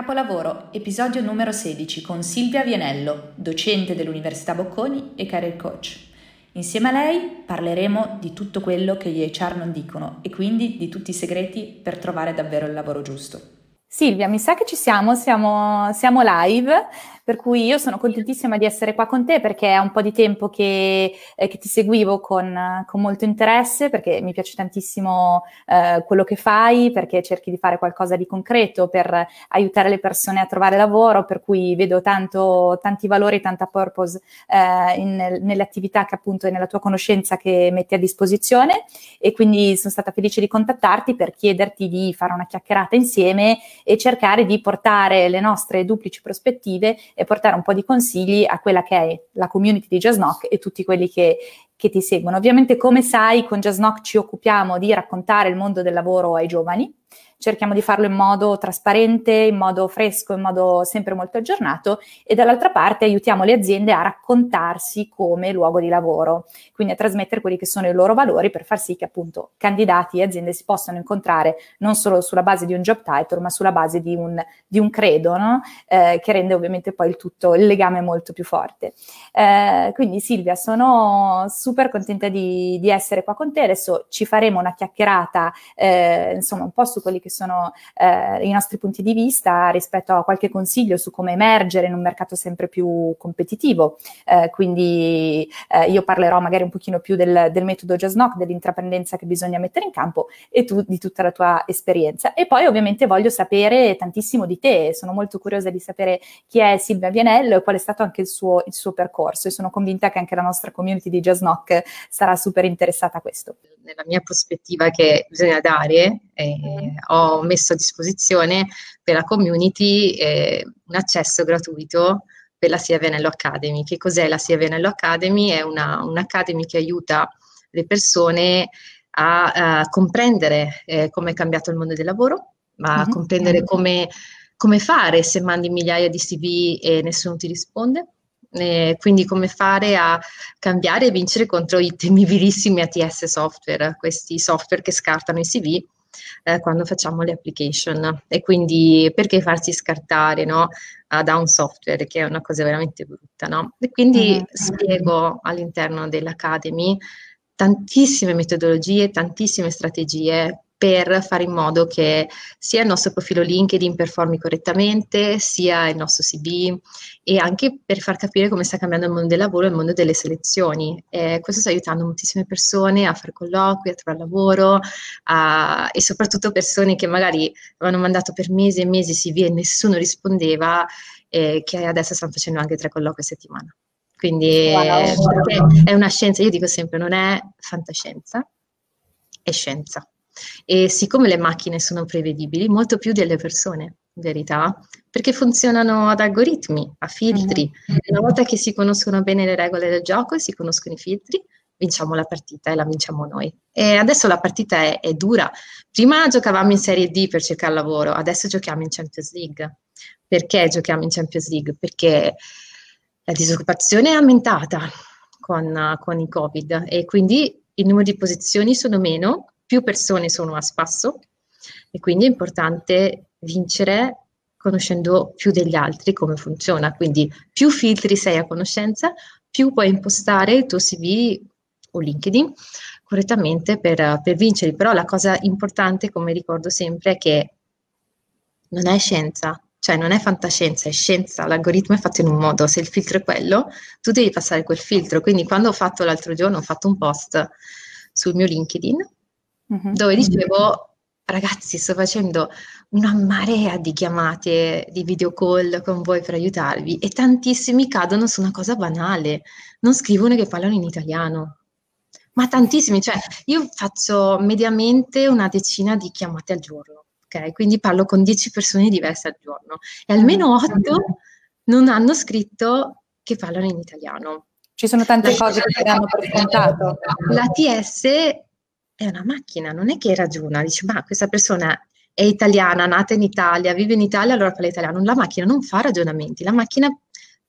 Capolavoro, episodio numero 16 con Silvia Vianello, docente dell'Università Bocconi e career coach. Insieme a lei parleremo di tutto quello che gli HR non dicono e quindi di tutti i segreti per trovare davvero il lavoro giusto. Silvia, mi sa che ci siamo, siamo, siamo live. Per cui io sono contentissima di essere qua con te perché è un po' di tempo che, eh, che ti seguivo con, con, molto interesse, perché mi piace tantissimo eh, quello che fai, perché cerchi di fare qualcosa di concreto per aiutare le persone a trovare lavoro, per cui vedo tanto, tanti valori, tanta purpose eh, in, nelle attività che appunto e nella tua conoscenza che metti a disposizione. E quindi sono stata felice di contattarti per chiederti di fare una chiacchierata insieme e cercare di portare le nostre duplici prospettive e portare un po' di consigli a quella che è la community di Jazznock e tutti quelli che, che ti seguono. Ovviamente, come sai, con Jazznock ci occupiamo di raccontare il mondo del lavoro ai giovani cerchiamo di farlo in modo trasparente, in modo fresco, in modo sempre molto aggiornato e dall'altra parte aiutiamo le aziende a raccontarsi come luogo di lavoro, quindi a trasmettere quelli che sono i loro valori per far sì che appunto candidati e aziende si possano incontrare non solo sulla base di un job title, ma sulla base di un, di un credo, no? eh, che rende ovviamente poi il tutto, il legame molto più forte. Eh, quindi Silvia, sono super contenta di, di, essere qua con te, adesso ci faremo una chiacchierata, eh, insomma, un po' su quelli che sono eh, i nostri punti di vista rispetto a qualche consiglio su come emergere in un mercato sempre più competitivo. Eh, quindi eh, io parlerò magari un pochino più del, del metodo Jazznock, dell'intraprendenza che bisogna mettere in campo e tu di tutta la tua esperienza. E poi ovviamente voglio sapere tantissimo di te, sono molto curiosa di sapere chi è Silvia Vianello e qual è stato anche il suo, il suo percorso e sono convinta che anche la nostra community di Jazznock sarà super interessata a questo. Nella mia prospettiva che bisogna dare, eh, ho ho messo a disposizione per la community eh, un accesso gratuito per la Sia Venello Academy. Che cos'è la Sia Venello Academy? È una, un'academy che aiuta le persone a, a comprendere eh, come è cambiato il mondo del lavoro, a mm-hmm. comprendere come, come, fare se mandi migliaia di CV e nessuno ti risponde. Eh, quindi come fare a cambiare e vincere contro i temibilissimi ATS software, questi software che scartano i CV eh, quando facciamo le application e quindi perché farsi scartare no, da un software che è una cosa veramente brutta no? e quindi mm-hmm. spiego all'interno dell'Academy tantissime metodologie, tantissime strategie per fare in modo che sia il nostro profilo LinkedIn performi correttamente, sia il nostro CV e anche per far capire come sta cambiando il mondo del lavoro e il mondo delle selezioni. Eh, questo sta aiutando moltissime persone a fare colloqui, a trovare lavoro a, e soprattutto persone che magari avevano mandato per mesi e mesi CV e nessuno rispondeva, eh, che adesso stanno facendo anche tre colloqui a settimana. Quindi wow. è una scienza, io dico sempre, non è fantascienza, è scienza. E siccome le macchine sono prevedibili, molto più delle persone, in verità, perché funzionano ad algoritmi, a filtri. Mm-hmm. Una volta che si conoscono bene le regole del gioco e si conoscono i filtri, vinciamo la partita e la vinciamo noi. E adesso la partita è, è, dura. Prima giocavamo in Serie D per cercare lavoro, adesso giochiamo in Champions League. Perché giochiamo in Champions League? Perché la disoccupazione è aumentata con, con il Covid e quindi il numero di posizioni sono meno più persone sono a spasso e quindi è importante vincere conoscendo più degli altri come funziona. Quindi più filtri sei a conoscenza, più puoi impostare il tuo CV o LinkedIn correttamente per, per vincere. Però la cosa importante, come ricordo sempre, è che non è scienza, cioè non è fantascienza, è scienza, l'algoritmo è fatto in un modo, se il filtro è quello, tu devi passare quel filtro. Quindi quando ho fatto l'altro giorno, ho fatto un post sul mio LinkedIn mm-hmm. dove dicevo, ragazzi, sto facendo una marea di chiamate, di video call con voi per aiutarvi e tantissimi cadono su una cosa banale, non scrivono che parlano in italiano. Ma tantissimi, cioè io faccio mediamente una decina di chiamate al giorno ok? Quindi parlo con 10 persone diverse al giorno e almeno 8 mm. non hanno scritto che parlano in italiano. Ci sono tante la cose che danno per scontato. La TS è una macchina, non è che ragiona, dice ma questa persona è italiana, nata in Italia, vive in Italia, allora parla italiano. La macchina non fa ragionamenti, la macchina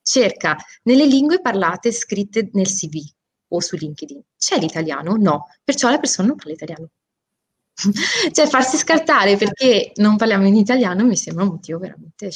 cerca nelle lingue parlate scritte nel CV o su LinkedIn. C'è l'italiano? No, perciò la persona non parla italiano. cioè farsi scartare perché non parliamo in italiano mi sembra un motivo veramente,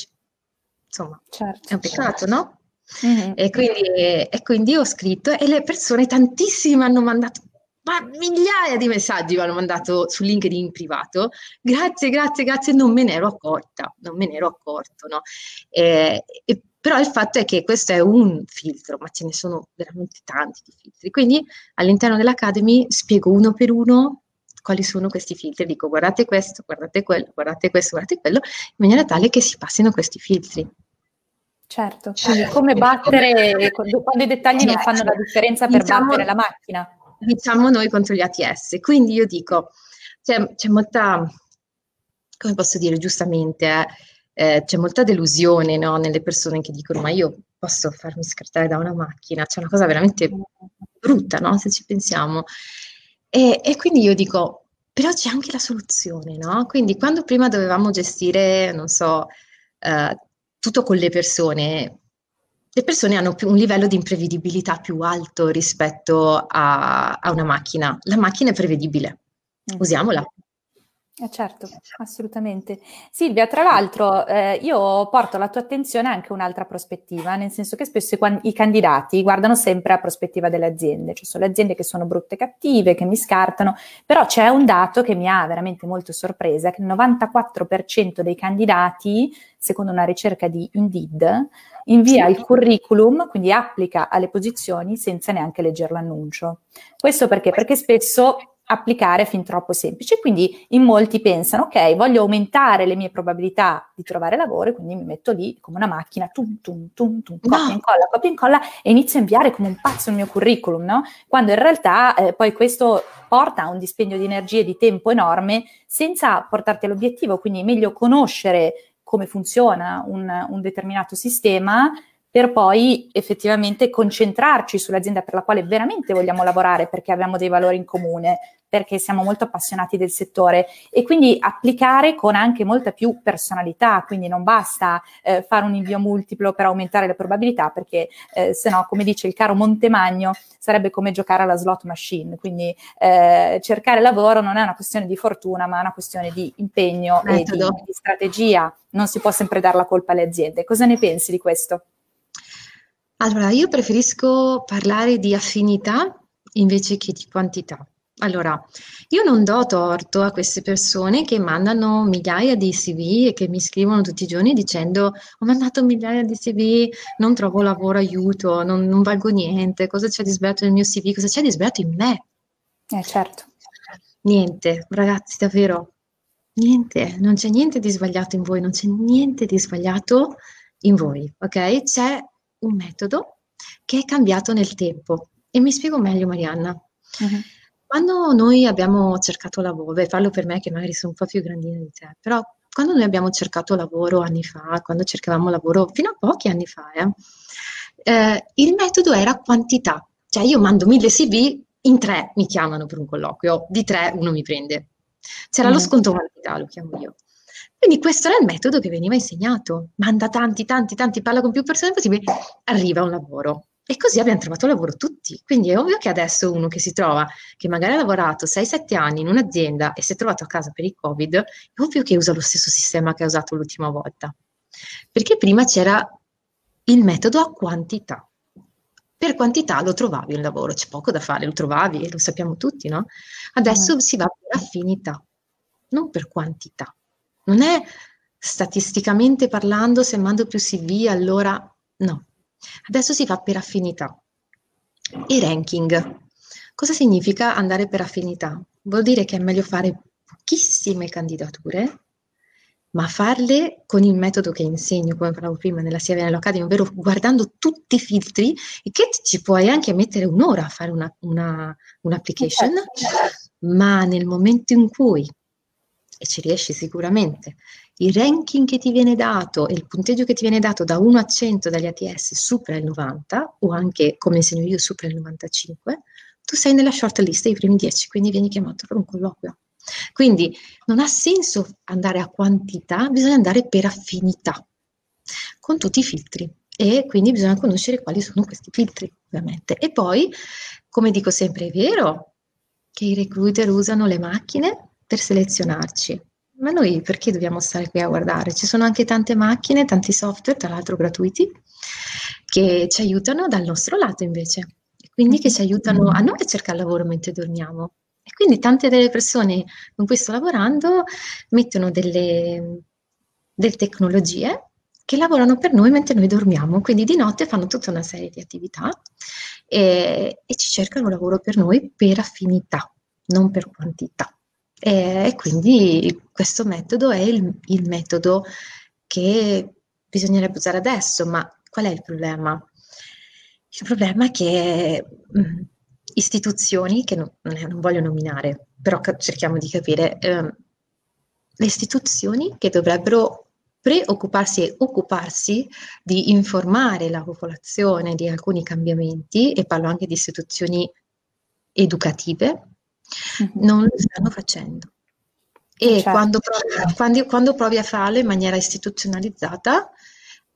insomma, certo. è un peccato, no? Mm-hmm. E, quindi, e quindi ho scritto e le persone, tantissime hanno mandato ma migliaia di messaggi mi hanno mandato su LinkedIn privato. Grazie, grazie, grazie, non me ne ero accorta, non me ne ero accorto, no? E, e, però il fatto è che questo è un filtro, ma ce ne sono veramente tanti di filtri. Quindi all'interno dell'Academy spiego uno per uno quali sono questi filtri. Dico guardate questo, guardate quello, guardate questo, guardate quello, in maniera tale che si passino questi filtri. Certo, quindi come battere quando i dettagli non fanno la differenza per diciamo, battere la macchina diciamo noi contro gli ATS. Quindi io dico, c'è, c'è molta, come posso dire giustamente, eh, eh, c'è molta delusione no, nelle persone che dicono ma io posso farmi scartare da una macchina, c'è una cosa veramente brutta, no? se ci pensiamo. E, e, quindi io dico, però c'è anche la soluzione, no? Quindi quando prima dovevamo gestire, non so, eh, tutto con le persone, le persone hanno un livello di imprevedibilità più alto rispetto a, a una macchina. La macchina è prevedibile, mm. usiamola. Eh certo, assolutamente. Silvia, tra l'altro eh, io porto alla tua attenzione anche un'altra prospettiva, nel senso che spesso i, i candidati guardano sempre a prospettiva delle aziende, ci sono le aziende che sono brutte e cattive, che mi scartano, però c'è un dato che mi ha veramente molto sorpresa, che il 94% dei candidati, secondo una ricerca di Indeed, invia il curriculum, quindi applica alle posizioni senza neanche leggere l'annuncio. Questo perché? Perché spesso applicare fin troppo semplice. Quindi in molti pensano, ok, voglio aumentare le mie probabilità di trovare lavoro, e quindi mi metto lì come una macchina, tum, tum, tum, tum, copia no. incolla, copia incolla e inizio a inviare come un pazzo il mio curriculum, no? Quando in realtà eh, poi questo porta a un dispendio di energie e di tempo enorme senza portarti all'obiettivo, quindi è meglio conoscere come funziona un, un determinato sistema per poi effettivamente concentrarci sull'azienda per la quale veramente vogliamo lavorare perché abbiamo dei valori in comune, perché siamo molto appassionati del settore e quindi applicare con anche molta più personalità, quindi non basta eh, fare un invio multiplo per aumentare le probabilità perché eh, se no, come dice il caro Montemagno, sarebbe come giocare alla slot machine, quindi eh, cercare lavoro non è una questione di fortuna ma è una questione di impegno Metodo. e di, di strategia, non si può sempre dare la colpa alle aziende. Cosa ne pensi di questo? Allora, io preferisco parlare di affinità invece che di quantità. Allora, io non do torto a queste persone che mandano migliaia di CV e che mi scrivono tutti i giorni dicendo ho mandato migliaia di CV, non trovo lavoro, aiuto, non, non valgo niente, cosa c'è di sbagliato nel mio CV, cosa c'è di sbagliato in me? Eh certo. Niente, ragazzi, davvero, niente, non c'è niente di sbagliato in voi, non c'è niente di sbagliato in voi, ok? C'è un metodo che è cambiato nel tempo. E mi spiego meglio, Marianna. Uh-huh. Quando noi abbiamo cercato lavoro, beh, parlo per me che magari sono un po' più grandina di te, però quando noi abbiamo cercato lavoro anni fa, quando cercavamo lavoro fino a pochi anni fa, eh, eh, il metodo era quantità. Cioè io mando mille CV, in tre mi chiamano per un colloquio, di tre uno mi prende. C'era mm. lo sconto quantità, lo chiamo io. Quindi questo era il metodo che veniva insegnato. Manda tanti, tanti, tanti, parla con più persone possibili, arriva un lavoro. E così abbiamo trovato lavoro tutti. Quindi è ovvio che adesso uno che si trova, che magari ha lavorato 6-7 anni in un'azienda e si è trovato a casa per il Covid, è ovvio che usa lo stesso sistema che ha usato l'ultima volta. Perché prima c'era il metodo a quantità. Per quantità lo trovavi un lavoro, c'è poco da fare, lo trovavi e lo sappiamo tutti, no? Adesso mm. si va per affinità, non per quantità. Non è statisticamente parlando, se mando più CV, allora no. Adesso si fa per affinità. I ranking. Cosa significa andare per affinità? Vuol dire che è meglio fare pochissime candidature, ma farle con il metodo che insegno, come parlavo prima nella Sia Venello Academy, ovvero guardando tutti i filtri, e che ci puoi anche mettere un'ora a fare una, una, un'application, ma nel momento in cui e ci riesci sicuramente, il ranking che ti viene dato e il punteggio che ti viene dato da 1 a 100 dagli ATS supera il 90 o anche, come insegno io, supera il 95, tu sei nella short list dei primi 10, quindi vieni chiamato per un colloquio. Quindi non ha senso andare a quantità, bisogna andare per affinità, con tutti i filtri e quindi bisogna conoscere quali sono questi filtri, ovviamente. E poi, come dico sempre, è vero che i recruiter usano le macchine per selezionarci, ma noi perché dobbiamo stare qui a guardare? Ci sono anche tante macchine, tanti software, tra l'altro gratuiti, che ci aiutano dal nostro lato invece, quindi che ci aiutano a noi a cercare lavoro mentre dormiamo. E quindi tante delle persone con cui sto lavorando mettono delle, delle tecnologie che lavorano per noi mentre noi dormiamo, quindi di notte fanno tutta una serie di attività e, e ci cercano lavoro per noi per affinità, non per quantità. E, e quindi questo metodo è il, il metodo che bisognerebbe usare adesso, ma qual è il problema? Il problema è che mh, mm, istituzioni, che non, non, voglio nominare, però cerchiamo di capire, eh, le istituzioni che dovrebbero preoccuparsi e occuparsi di informare la popolazione di alcuni cambiamenti, e parlo anche di istituzioni educative, mm-hmm. non lo stanno facendo. E certo. quando, provi, quando, quando, provi, a farlo in maniera istituzionalizzata,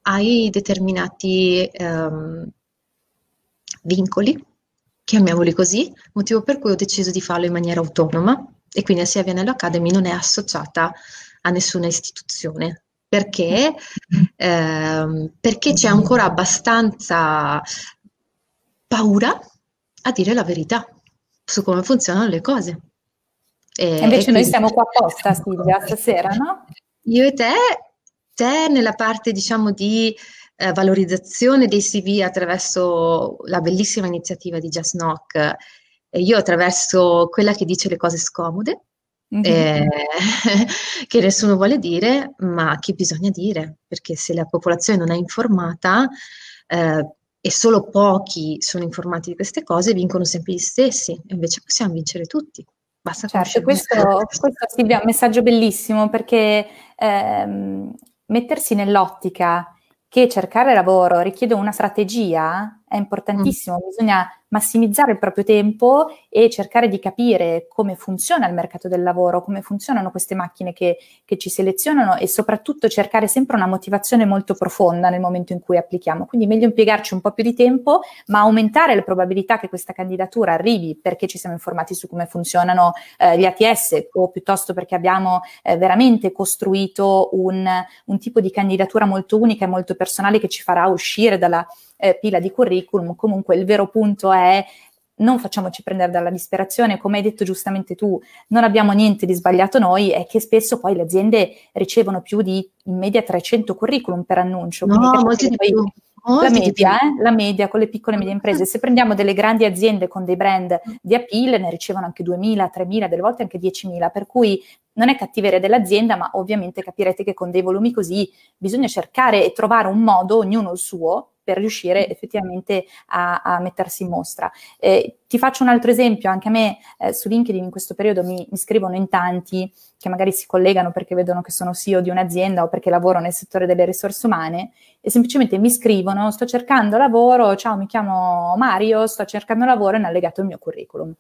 hai determinati um, vincoli, chiamiamoli così, motivo per cui ho deciso di farlo in maniera autonoma e quindi la Sia Vianello Academy non è associata a nessuna istituzione, perché, eh, perché c'è ancora abbastanza paura a dire la verità su come funzionano le cose. E, e invece e noi siamo qua apposta, Silvia, stasera, no? Io e te, te nella parte, diciamo, di eh, valorizzazione dei CV attraverso la bellissima iniziativa di Just Knock, e io attraverso quella che dice le cose scomode, Mm-hmm. Eh, che nessuno vuole dire, ma che bisogna dire, perché se la popolazione non è informata eh, e solo pochi sono informati di queste cose, vincono sempre gli stessi, e invece possiamo vincere tutti. Basta certo, questo, questo Silvia è un messaggio bellissimo perché ehm, mettersi nell'ottica che cercare lavoro richiede una strategia è importantissimo, mm. bisogna massimizzare il proprio tempo e cercare di capire come funziona il mercato del lavoro, come funzionano queste macchine che, che, ci selezionano e soprattutto cercare sempre una motivazione molto profonda nel momento in cui applichiamo. Quindi meglio impiegarci un po' più di tempo, ma aumentare le probabilità che questa candidatura arrivi perché ci siamo informati su come funzionano eh, gli ATS o piuttosto perché abbiamo eh, veramente costruito un, un tipo di candidatura molto unica e molto personale che ci farà uscire dalla eh, pila di curriculum, comunque il vero punto è non facciamoci prendere dalla disperazione, come hai detto giustamente tu, non abbiamo niente di sbagliato noi, è che spesso poi le aziende ricevono più di in media 300 curriculum per annuncio. No, molti di più. la media, eh, la media con le piccole e medie imprese, se prendiamo delle grandi aziende con dei brand di appeal ne ricevono anche 2.000, 3.000, delle volte anche 10.000, per cui non è cattiveria dell'azienda, ma ovviamente capirete che con dei volumi così bisogna cercare e trovare un modo, ognuno il suo, per riuscire effettivamente a, a mettersi in mostra. Eh, ti faccio un altro esempio, anche a me eh, su LinkedIn in questo periodo mi, mi, scrivono in tanti che magari si collegano perché vedono che sono CEO di un'azienda o perché lavoro nel settore delle risorse umane e semplicemente mi scrivono sto cercando lavoro, ciao mi chiamo Mario, sto cercando lavoro e hanno allegato il mio curriculum.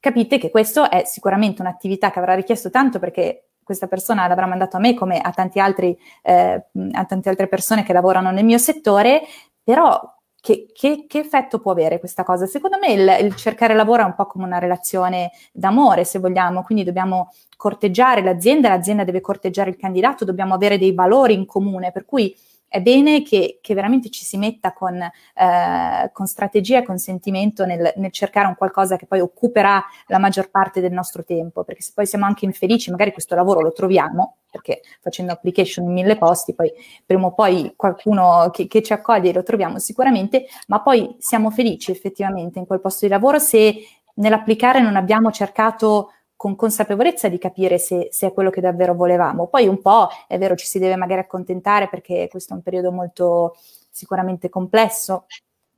Capite che questo è sicuramente un'attività che avrà richiesto tanto perché questa persona l'avrà mandato a me come a, tanti altri, eh, a tante altre persone che lavorano nel mio settore, però che, che, che, effetto può avere questa cosa? Secondo me il, il, cercare lavoro è un po' come una relazione d'amore, se vogliamo, quindi dobbiamo corteggiare l'azienda, l'azienda deve corteggiare il candidato, dobbiamo avere dei valori in comune, per cui è bene che, che, veramente ci si metta con, eh, con strategia e con sentimento nel, nel, cercare un qualcosa che poi occuperà la maggior parte del nostro tempo, perché se poi siamo anche infelici, magari questo lavoro lo troviamo, perché facendo application in mille posti, poi prima o poi qualcuno che, che ci accoglie lo troviamo sicuramente, ma poi siamo felici effettivamente in quel posto di lavoro se nell'applicare non abbiamo cercato con consapevolezza di capire se, se, è quello che davvero volevamo. Poi un po' è vero, ci si deve magari accontentare perché questo è un periodo molto sicuramente complesso,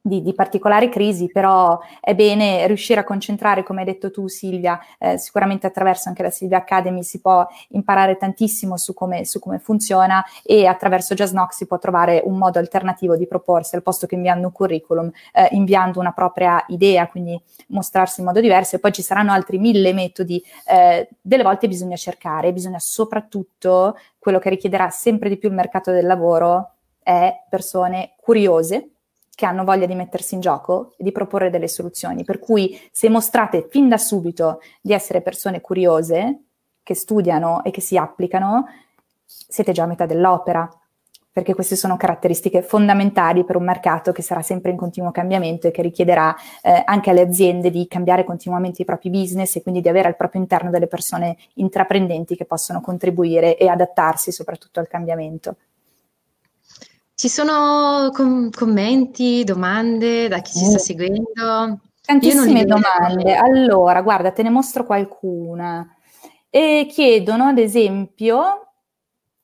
di, di, particolari crisi, però è bene riuscire a concentrare, come hai detto tu Silvia, eh, sicuramente attraverso anche la Silvia Academy si può imparare tantissimo su come, su come funziona e attraverso JustNox si può trovare un modo alternativo di proporsi al posto che inviando un curriculum, eh, inviando una propria idea, quindi mostrarsi in modo diverso e poi ci saranno altri mille metodi. Eh, delle volte bisogna cercare, bisogna soprattutto, quello che richiederà sempre di più il mercato del lavoro è persone curiose, che hanno voglia di mettersi in gioco e di proporre delle soluzioni. Per cui se mostrate fin da subito di essere persone curiose, che studiano e che si applicano, siete già a metà dell'opera, perché queste sono caratteristiche fondamentali per un mercato che sarà sempre in continuo cambiamento e che richiederà eh, anche alle aziende di cambiare continuamente i propri business e quindi di avere al proprio interno delle persone intraprendenti che possono contribuire e adattarsi soprattutto al cambiamento. Ci sono com- commenti, domande da chi ci sta seguendo? Tantissime domande. Allora, guarda, te ne mostro qualcuna. E chiedono, ad esempio,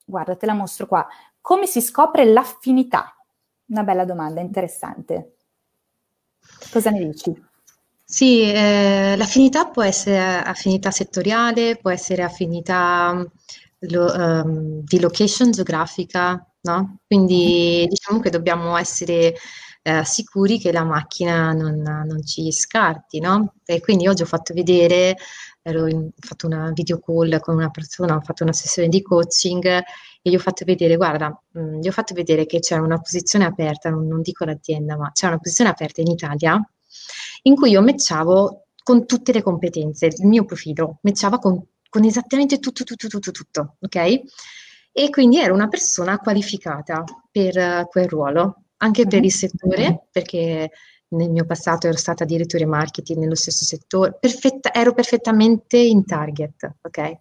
guarda, te la mostro qua, come si scopre l'affinità? Una bella domanda, interessante. Cosa ne dici? Sì, eh, l'affinità può essere affinità settoriale, può essere affinità lo, um, di location geografica, no? Quindi diciamo che dobbiamo essere eh, sicuri che la macchina non, non, ci scarti, no? E quindi oggi ho fatto vedere, ero in, ho fatto una video call con una persona, ho fatto una sessione di coaching e gli ho fatto vedere, guarda, mh, mm, gli ho fatto vedere che c'è una posizione aperta, non, non dico l'azienda, ma c'è una posizione aperta in Italia in cui io matchavo con tutte le competenze, il mio profilo, matchava con, con esattamente tutto, tutto, tutto, tutto, ok? e quindi ero una persona qualificata per uh, quel ruolo, anche per il settore, perché nel mio passato ero stata direttore marketing nello stesso settore, perfetta, ero perfettamente in target, ok?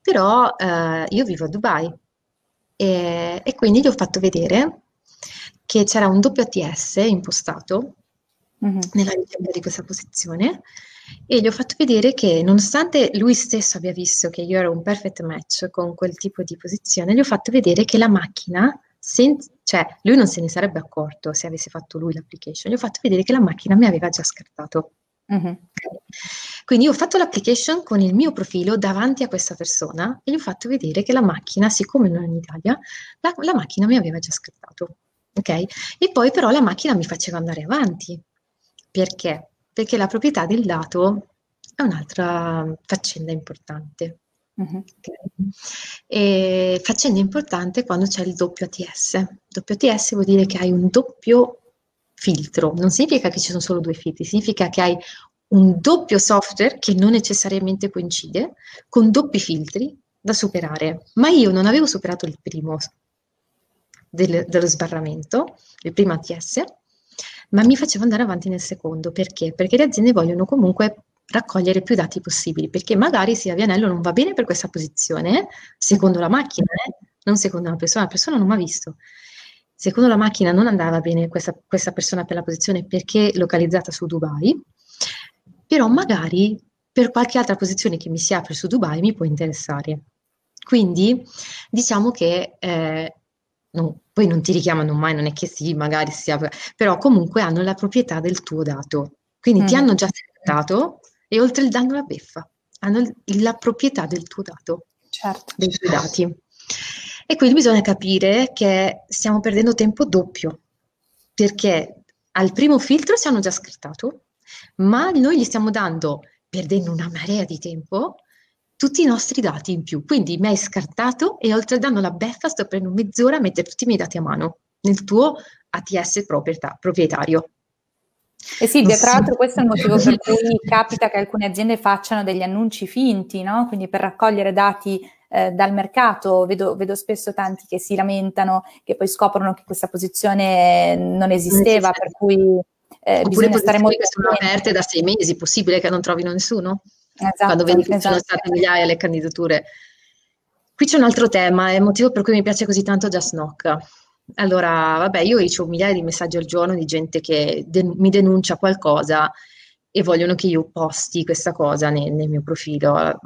Però uh, io vivo a Dubai e, e, quindi gli ho fatto vedere che c'era un WTS impostato mm-hmm. nella ricerca di questa posizione e gli ho fatto vedere che nonostante lui stesso abbia visto che io ero un perfect match con quel tipo di posizione, gli ho fatto vedere che la macchina, sen- cioè lui non se ne sarebbe accorto se avesse fatto lui l'application, gli ho fatto vedere che la macchina mi aveva già scartato. Mm-hmm. Quindi io ho fatto l'application con il mio profilo davanti a questa persona e gli ho fatto vedere che la macchina, siccome non è in Italia, la, la macchina mi aveva già scartato. Ok? E poi però la macchina mi faceva andare avanti. Perché? Perché la proprietà del dato è un'altra faccenda importante. Uh-huh. Okay. faccenda importante quando c'è il doppio ATS. Doppio ATS vuol dire che hai un doppio filtro, non significa che ci sono solo due filtri, significa che hai un doppio software che non necessariamente coincide con doppi filtri da superare. Ma io non avevo superato il primo del, dello sbarramento, il primo ATS, ma mi faceva andare avanti nel secondo. Perché? Perché le aziende vogliono comunque raccogliere più dati possibili, perché magari se Avianello non va bene per questa posizione, secondo la macchina, eh, non secondo una persona, la persona non mi ha visto. Secondo la macchina non andava bene questa, questa persona per la posizione perché localizzata su Dubai, però magari per qualche altra posizione che mi si apre su Dubai mi può interessare. Quindi diciamo che eh, non, poi non ti richiamano mai, non è che sì, magari sia, però comunque hanno la proprietà del tuo dato. Quindi mm. ti hanno già settato e oltre il danno la beffa, hanno la proprietà del tuo dato, certo. dei tuoi dati. E quindi bisogna capire che stiamo perdendo tempo doppio, perché al primo filtro ci hanno già scrittato, ma noi gli stiamo dando, perdendo una marea di tempo, tutti i nostri dati in più. Quindi mi hai scartato e oltre a danno la beffa sto prendendo mezz'ora a mettere tutti i miei dati a mano nel tuo ATS proprietà, proprietario. E sì, tra l'altro questo è il motivo per cui capita che alcune aziende facciano degli annunci finti, no? Quindi per raccogliere dati eh, dal mercato, vedo, vedo, spesso tanti che si lamentano, che poi scoprono che questa posizione non esisteva, per cui eh, bisogna stare molto che sono aperte da sei mesi, possibile che non trovino nessuno? Esatto, quando vedi che esatto. sono state migliaia le candidature. Qui c'è un altro tema, è il motivo per cui mi piace così tanto Just Knock. Allora, vabbè, io ricevo migliaia di messaggi al giorno di gente che de- mi denuncia qualcosa e vogliono che io posti questa cosa nel, nel mio profilo.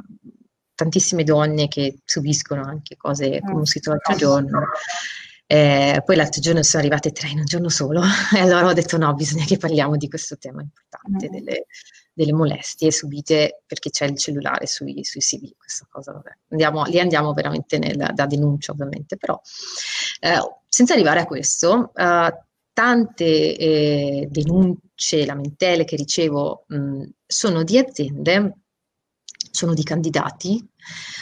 Tantissime donne che subiscono anche cose come ho scritto l'altro giorno. Eh, poi l'altro giorno sono arrivate tre in un giorno solo e allora ho detto no, bisogna che parliamo di questo tema importante, mm. delle, delle, molestie subite perché c'è il cellulare sui, sui CV, questa cosa, vabbè. Andiamo, lì andiamo veramente nel, da denuncia ovviamente, però eh, senza arrivare a questo, uh, tante eh, denunce, lamentele che ricevo mh, sono di aziende, sono di candidati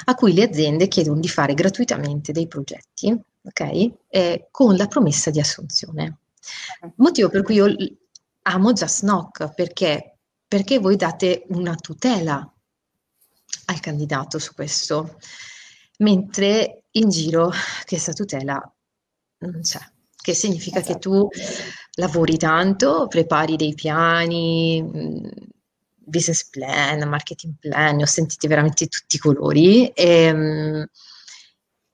a cui le aziende chiedono di fare gratuitamente dei progetti, ok? Eh, con la promessa di assunzione. Motivo per cui io amo Just Knock, perché? Perché voi date una tutela al candidato su questo, mentre in giro questa tutela non c'è che significa esatto. che tu lavori tanto, prepari dei piani, business plan, marketing plan, ne ho sentiti veramente tutti i colori. E, ehm,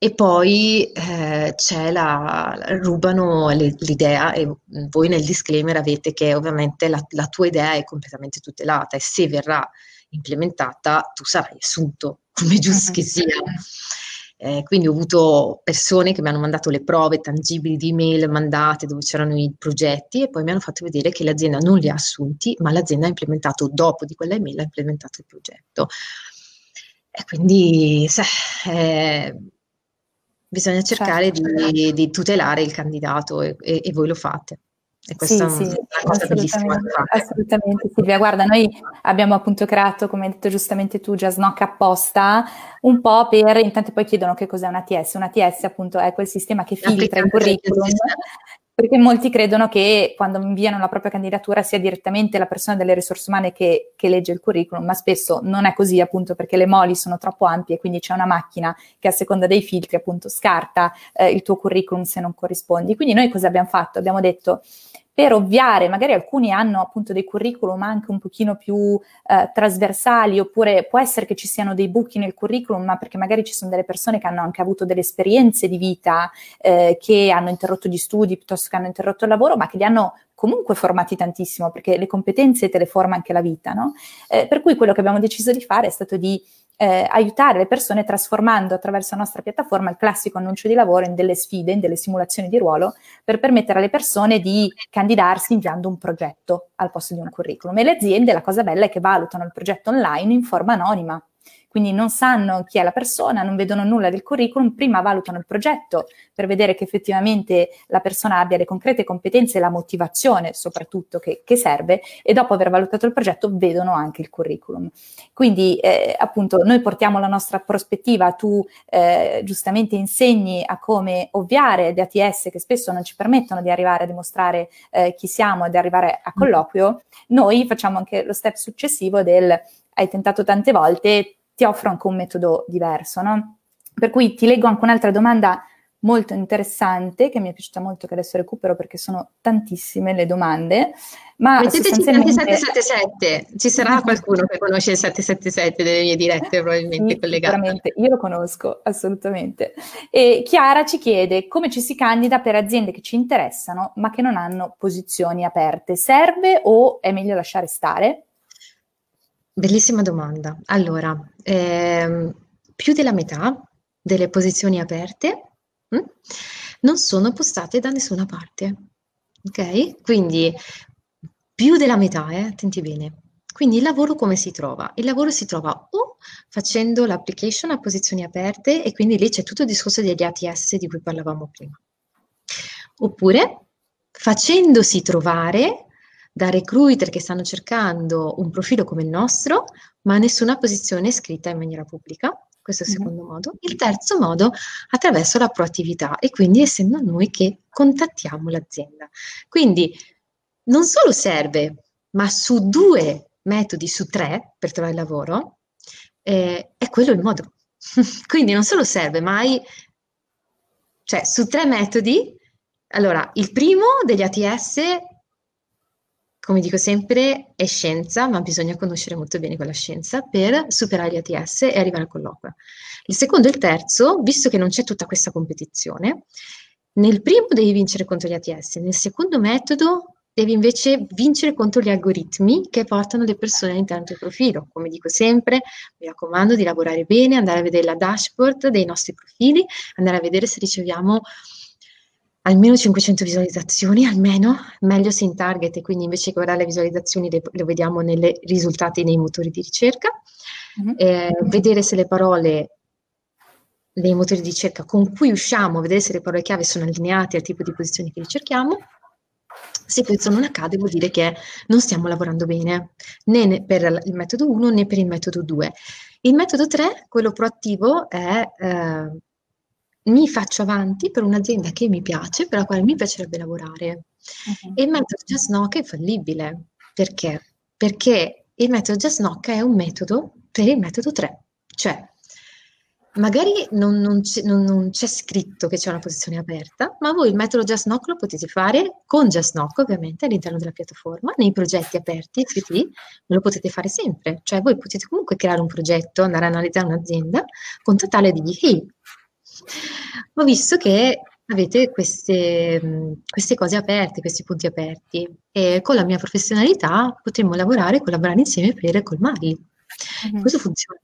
e poi eh, c'è la, rubano le, l'idea e voi nel disclaimer avete che ovviamente la, la, tua idea è completamente tutelata e se verrà implementata tu sarai assunto, come giusto che sia. Eh, quindi ho avuto persone che mi hanno mandato le prove tangibili di email mandate dove c'erano i progetti e poi mi hanno fatto vedere che l'azienda non li ha assunti, ma l'azienda ha implementato, dopo di quella email, ha implementato il progetto. E quindi se, eh, bisogna cercare certo. di, di, tutelare il candidato e, e, e voi lo fate. E questa sì, è una sì, cosa bellissima. Assolutamente, Silvia. Guarda, noi abbiamo appunto creato, come hai detto giustamente tu, Jasnock apposta, un po' per, intanto poi chiedono che cos'è un ATS. Un ATS appunto è quel sistema che filtra il curriculum, perché molti credono che quando inviano la propria candidatura sia direttamente la persona delle risorse umane che, che legge il curriculum, ma spesso non è così appunto perché le moli sono troppo ampie, quindi c'è una macchina che a seconda dei filtri appunto scarta eh, il tuo curriculum se non corrispondi. Quindi noi cosa abbiamo fatto? Abbiamo detto per ovviare, magari alcuni hanno appunto dei curriculum anche un pochino più eh, trasversali, oppure può essere che ci siano dei buchi nel curriculum, ma perché magari ci sono delle persone che hanno anche avuto delle esperienze di vita, eh, che hanno interrotto gli studi piuttosto che hanno interrotto il lavoro, ma che li hanno comunque formati tantissimo, perché le competenze te le forma anche la vita, no? Eh, per cui quello che abbiamo deciso di fare è stato di eh, aiutare le persone trasformando attraverso la nostra piattaforma il classico annuncio di lavoro in delle sfide, in delle simulazioni di ruolo, per permettere alle persone di candidarsi inviando un progetto al posto di un curriculum. E le aziende, la cosa bella è che valutano il progetto online in forma anonima quindi non sanno chi è la persona, non vedono nulla del curriculum, prima valutano il progetto per vedere che effettivamente la persona abbia le concrete competenze e la motivazione soprattutto che, che serve e dopo aver valutato il progetto vedono anche il curriculum. Quindi eh, appunto noi portiamo la nostra prospettiva, tu eh, giustamente insegni a come ovviare gli ATS che spesso non ci permettono di arrivare a dimostrare eh, chi siamo e di arrivare a colloquio, noi facciamo anche lo step successivo del hai tentato tante volte, ti offro anche un metodo diverso, no? Per cui ti leggo anche un'altra domanda molto interessante che mi è piaciuta molto che adesso recupero perché sono tantissime le domande ma metteteci sostanzialmente... 777 ci sarà qualcuno che conosce il 777 delle mie dirette probabilmente sì, sicuramente. Io lo conosco assolutamente. E Chiara ci chiede come ci si candida per aziende che ci interessano ma che non hanno posizioni aperte. Serve o è meglio lasciare stare? Bellissima domanda. Allora, ehm, più della metà delle posizioni aperte mh, hm, non sono postate da nessuna parte. Ok? Quindi più della metà, eh, attenti bene. Quindi il lavoro come si trova? Il lavoro si trova o facendo l'application a posizioni aperte e quindi lì c'è tutto il discorso degli ATS di cui parlavamo prima. Oppure facendosi trovare da recruiter che stanno cercando un profilo come il nostro, ma nessuna posizione scritta in maniera pubblica. Questo è il secondo mm-hmm. modo. Il terzo modo, attraverso la proattività e quindi essendo noi che contattiamo l'azienda. Quindi non solo serve, ma su due metodi su tre per trovare lavoro, eh, è quello il modo. quindi non solo serve, ma hai, cioè su tre metodi, allora il primo degli ATS come dico sempre, è scienza, ma bisogna conoscere molto bene quella scienza per superare gli ATS e arrivare al colloquio. Il secondo e il terzo, visto che non c'è tutta questa competizione, nel primo devi vincere contro gli ATS, nel secondo metodo devi invece vincere contro gli algoritmi che portano le persone all'interno del profilo. Come dico sempre, mi raccomando di lavorare bene, andare a vedere la dashboard dei nostri profili, andare a vedere se riceviamo almeno 500 visualizzazioni, almeno, meglio se in target, quindi invece che guardare le visualizzazioni le, le vediamo nei risultati nei motori di ricerca, mm-hmm. eh, vedere se le parole dei motori di ricerca con cui usciamo, vedere se le parole chiave sono allineate al tipo di posizioni che ricerchiamo. Se questo non accade vuol dire che non stiamo lavorando bene, né per il metodo 1 né per il metodo 2. Il metodo 3, quello proattivo, è eh, mi faccio avanti per un'azienda che mi piace, per la quale mi piacerebbe lavorare. Uh-huh. E il metodo Just Knock è fallibile. Perché? Perché il metodo Just Knock è un metodo per il metodo 3. Cioè, magari non, non, c'è, non, non, c'è, scritto che c'è una posizione aperta, ma voi il metodo Just Knock lo potete fare con Just Knock, ovviamente, all'interno della piattaforma, nei progetti aperti, FT, lo potete fare sempre. Cioè, voi potete comunque creare un progetto, andare a analizzare un'azienda, contattarla e dirgli, hey, ho visto che avete queste, queste, cose aperte, questi punti aperti e con la mia professionalità potremmo lavorare e collaborare insieme per colmarli. Mm-hmm. Questo funziona.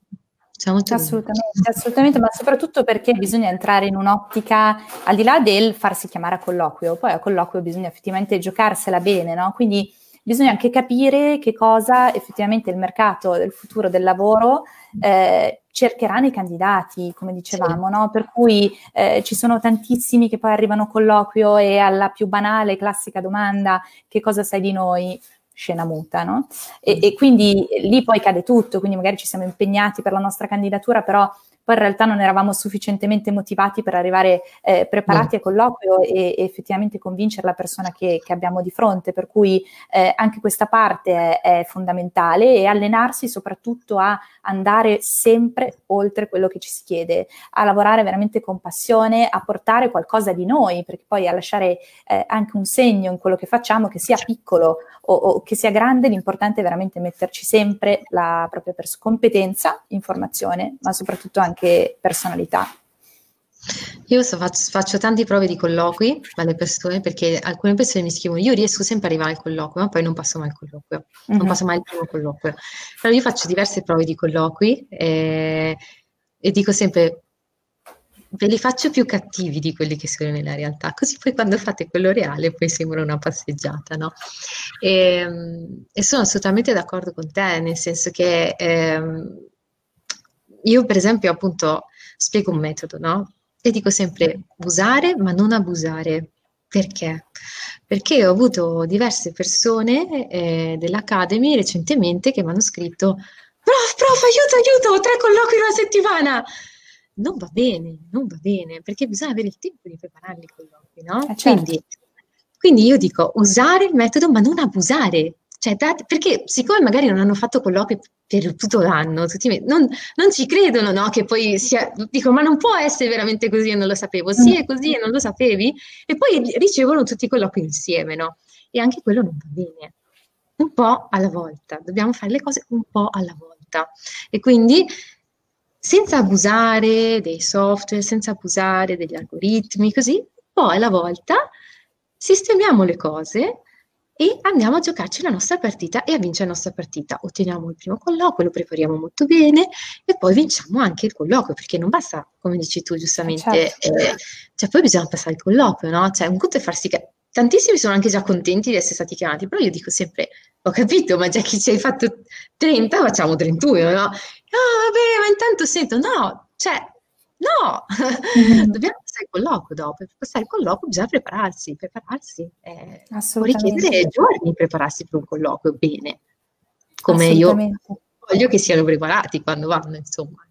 Assolutamente, assolutamente, ma soprattutto perché bisogna entrare in un'ottica al di là del farsi chiamare a colloquio, poi a colloquio bisogna effettivamente giocarsela bene, no? Quindi bisogna anche capire che cosa effettivamente il mercato del futuro del lavoro eh, cercherà nei candidati, come dicevamo, sì. no? Per cui eh, ci sono tantissimi che poi arrivano a colloquio e alla più banale, classica domanda, che cosa sai di noi? scena muta, no? E, e, quindi lì poi cade tutto, quindi magari ci siamo impegnati per la nostra candidatura, però poi in realtà non eravamo sufficientemente motivati per arrivare eh, preparati mm. a colloquio e, e, effettivamente convincere la persona che, che abbiamo di fronte, per cui eh, anche questa parte è, è, fondamentale e allenarsi soprattutto a andare sempre oltre quello che ci si chiede, a lavorare veramente con passione, a portare qualcosa di noi, perché poi a lasciare eh, anche un segno in quello che facciamo, che sia piccolo o, o che sia grande, l'importante è veramente metterci sempre la propria pers- competenza, informazione, ma soprattutto anche anche personalità. Io so, faccio, faccio tante prove di colloqui alle persone perché alcune persone mi scrivono io riesco sempre ad arrivare al colloquio, ma poi non passo mai al colloquio, mm-hmm. non mhm. passo mai il primo colloquio. Però io faccio diverse prove di colloqui e, e dico sempre ve li faccio più cattivi di quelli che sono nella realtà, così poi quando fate quello reale poi sembra una passeggiata, no? E, ehm, e sono assolutamente d'accordo con te, nel senso che ehm, io per esempio appunto spiego un metodo, no? E dico sempre usare ma non abusare. Perché? Perché ho avuto diverse persone eh, dell'Academy recentemente che mi hanno scritto Prof, prof, aiuto, aiuto, tre colloqui in una settimana. Non va bene, non va bene, perché bisogna avere il tempo di preparare i colloqui, no? Eh, certo. quindi, quindi io dico usare il metodo ma non abusare. Cioè, date, perché siccome magari non hanno fatto colloqui per tutto l'anno, tutti, non, non, ci credono, no? Che poi sia, dico, ma non può essere veramente così e non lo sapevo, sì è così e non lo sapevi, e poi ricevono tutti i colloqui insieme, no? E anche quello non va bene. Un po' alla volta, dobbiamo fare le cose un po' alla volta. E quindi senza abusare dei software, senza abusare degli algoritmi, così, un po' alla volta sistemiamo le cose e andiamo a giocarci la nostra partita e a vincere la nostra partita. Otteniamo il primo colloquio, lo prepariamo molto bene e poi vinciamo anche il colloquio, perché non basta, come dici tu giustamente, certo. eh, cioè poi bisogna passare il colloquio, no? Cioè un conto è farsi... Ca- Tantissimi sono anche già contenti di essere stati chiamati, però io dico sempre, ho capito, ma già che ci hai fatto 30, facciamo 31, no? No, vabbè, ma intanto sento, no, cioè No, mm-hmm. dobbiamo passare il colloquio dopo. Per passare il colloquio bisogna prepararsi, prepararsi. Eh, può richiedere giorni prepararsi per un colloquio bene, come io voglio che siano preparati quando vanno, insomma.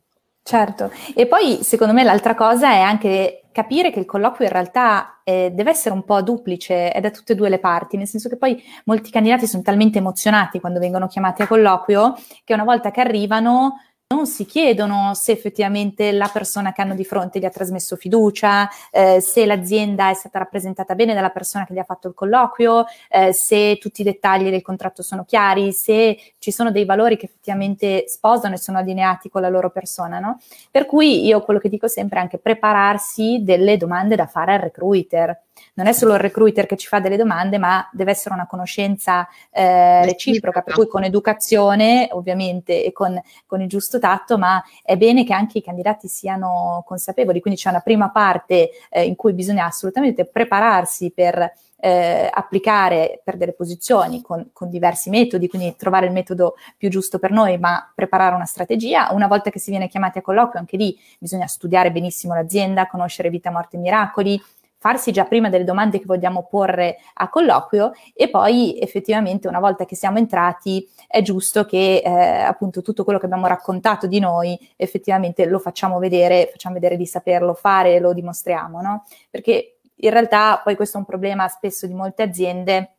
Certo, e poi secondo me l'altra cosa è anche capire che il colloquio in realtà eh, deve essere un po' duplice, è da tutte e due le parti, nel senso che poi molti candidati sono talmente emozionati quando vengono chiamati a colloquio che una volta che arrivano non si chiedono se effettivamente la persona che hanno di fronte gli ha trasmesso fiducia, eh, se l'azienda è stata rappresentata bene dalla persona che gli ha fatto il colloquio, eh, se tutti i dettagli del contratto sono chiari, se ci sono dei valori che effettivamente sposano e sono allineati con la loro persona. No? Per cui io quello che dico sempre è anche prepararsi delle domande da fare al recruiter non è solo il recruiter che ci fa delle domande, ma deve essere una conoscenza eh, reciproca, per cui con educazione ovviamente e con, con, il giusto tatto, ma è bene che anche i candidati siano consapevoli, quindi c'è una prima parte eh, in cui bisogna assolutamente prepararsi per eh, applicare per delle posizioni con, con, diversi metodi, quindi trovare il metodo più giusto per noi, ma preparare una strategia. Una volta che si viene chiamati a colloquio, anche lì bisogna studiare benissimo l'azienda, conoscere vita, morte e miracoli, farsi già prima delle domande che vogliamo porre a colloquio e poi effettivamente una volta che siamo entrati è giusto che eh, appunto tutto quello che abbiamo raccontato di noi effettivamente lo facciamo vedere, facciamo vedere di saperlo fare e lo dimostriamo, no? Perché in realtà poi questo è un problema spesso di molte aziende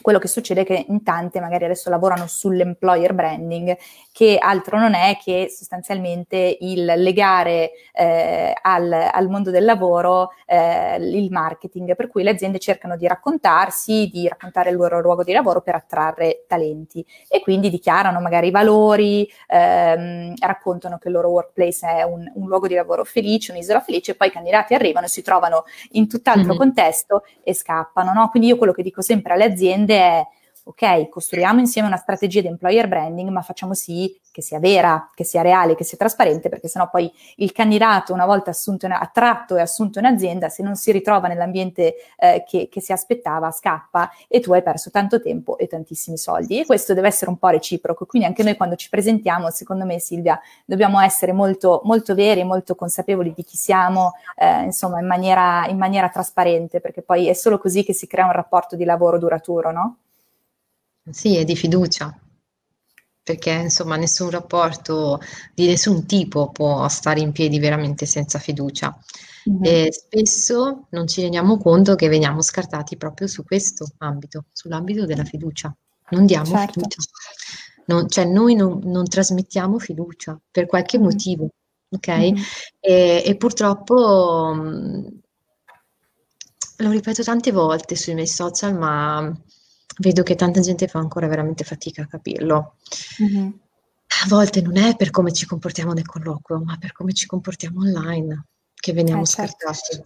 quello che succede è che in tante magari adesso lavorano sull'employer branding, che altro non è che sostanzialmente il legare eh, al, al, mondo del lavoro eh, il marketing, per cui le aziende cercano di raccontarsi, di raccontare il loro luogo di lavoro per attrarre talenti e quindi dichiarano magari i valori, ehm, raccontano che il loro workplace è un, un, luogo di lavoro felice, un'isola felice, e poi i candidati arrivano e si trovano in tutt'altro mm-hmm. contesto e scappano. No? Quindi io quello che dico sempre alle aziende aziende è ok, costruiamo insieme una strategia di employer branding, ma facciamo sì che sia vera, che sia reale, che sia trasparente, perché sennò poi il candidato, una volta assunto attratto e assunto in azienda, se non si ritrova nell'ambiente eh, che, che, si aspettava, scappa e tu hai perso tanto tempo e tantissimi soldi. E questo deve essere un po' reciproco. Quindi anche noi quando ci presentiamo, secondo me Silvia, dobbiamo essere molto, molto veri, molto consapevoli di chi siamo, eh, insomma, in maniera, in maniera trasparente, perché poi è solo così che si crea un rapporto di lavoro duraturo, no? Sì, è di fiducia, perché insomma nessun rapporto di nessun tipo può stare in piedi veramente senza fiducia. Mm-hmm. E spesso non ci rendiamo conto che veniamo scartati proprio su questo ambito, sull'ambito della fiducia. Non diamo certo. fiducia. Non, cioè noi non, non, trasmettiamo fiducia per qualche mm-hmm. motivo, ok? Mm-hmm. E, e, purtroppo, mm, lo ripeto tante volte sui miei social, ma vedo che tanta gente fa ancora veramente fatica a capirlo. Mm-hmm. A volte non è per come ci comportiamo nel colloquio, ma per come ci comportiamo online che veniamo eh, certo. scartati.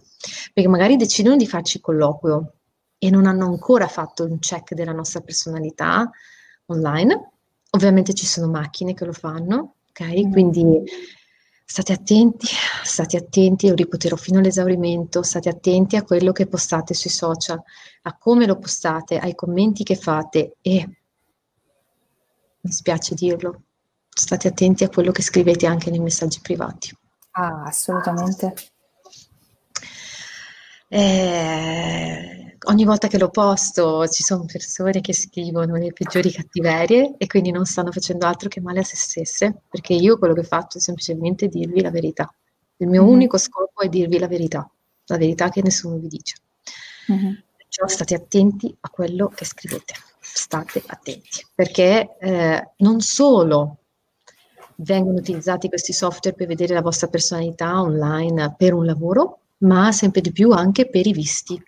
Perché magari decidono di farci colloquio e non hanno ancora fatto un check della nostra personalità online. Ovviamente ci sono macchine che lo fanno, ok? Mm-hmm. Quindi State attenti, state attenti, lo ripeterò fino all'esaurimento, state attenti a quello che postate sui social, a come lo postate, ai commenti che fate e, mi spiace dirlo, state attenti a quello che scrivete anche nei messaggi privati. Ah, assolutamente. Eh, ogni volta che lo posto ci sono persone che scrivono le peggiori cattiverie e quindi non stanno facendo altro che male a se stesse, perché io quello che faccio è semplicemente dirvi la verità. Il mio mm-hmm. unico scopo è dirvi la verità, la verità che nessuno vi dice. Mm-hmm. Perciò state attenti a quello che scrivete, state attenti, perché eh, non solo vengono utilizzati questi software per vedere la vostra personalità online per un lavoro, ma sempre di più anche per i visti.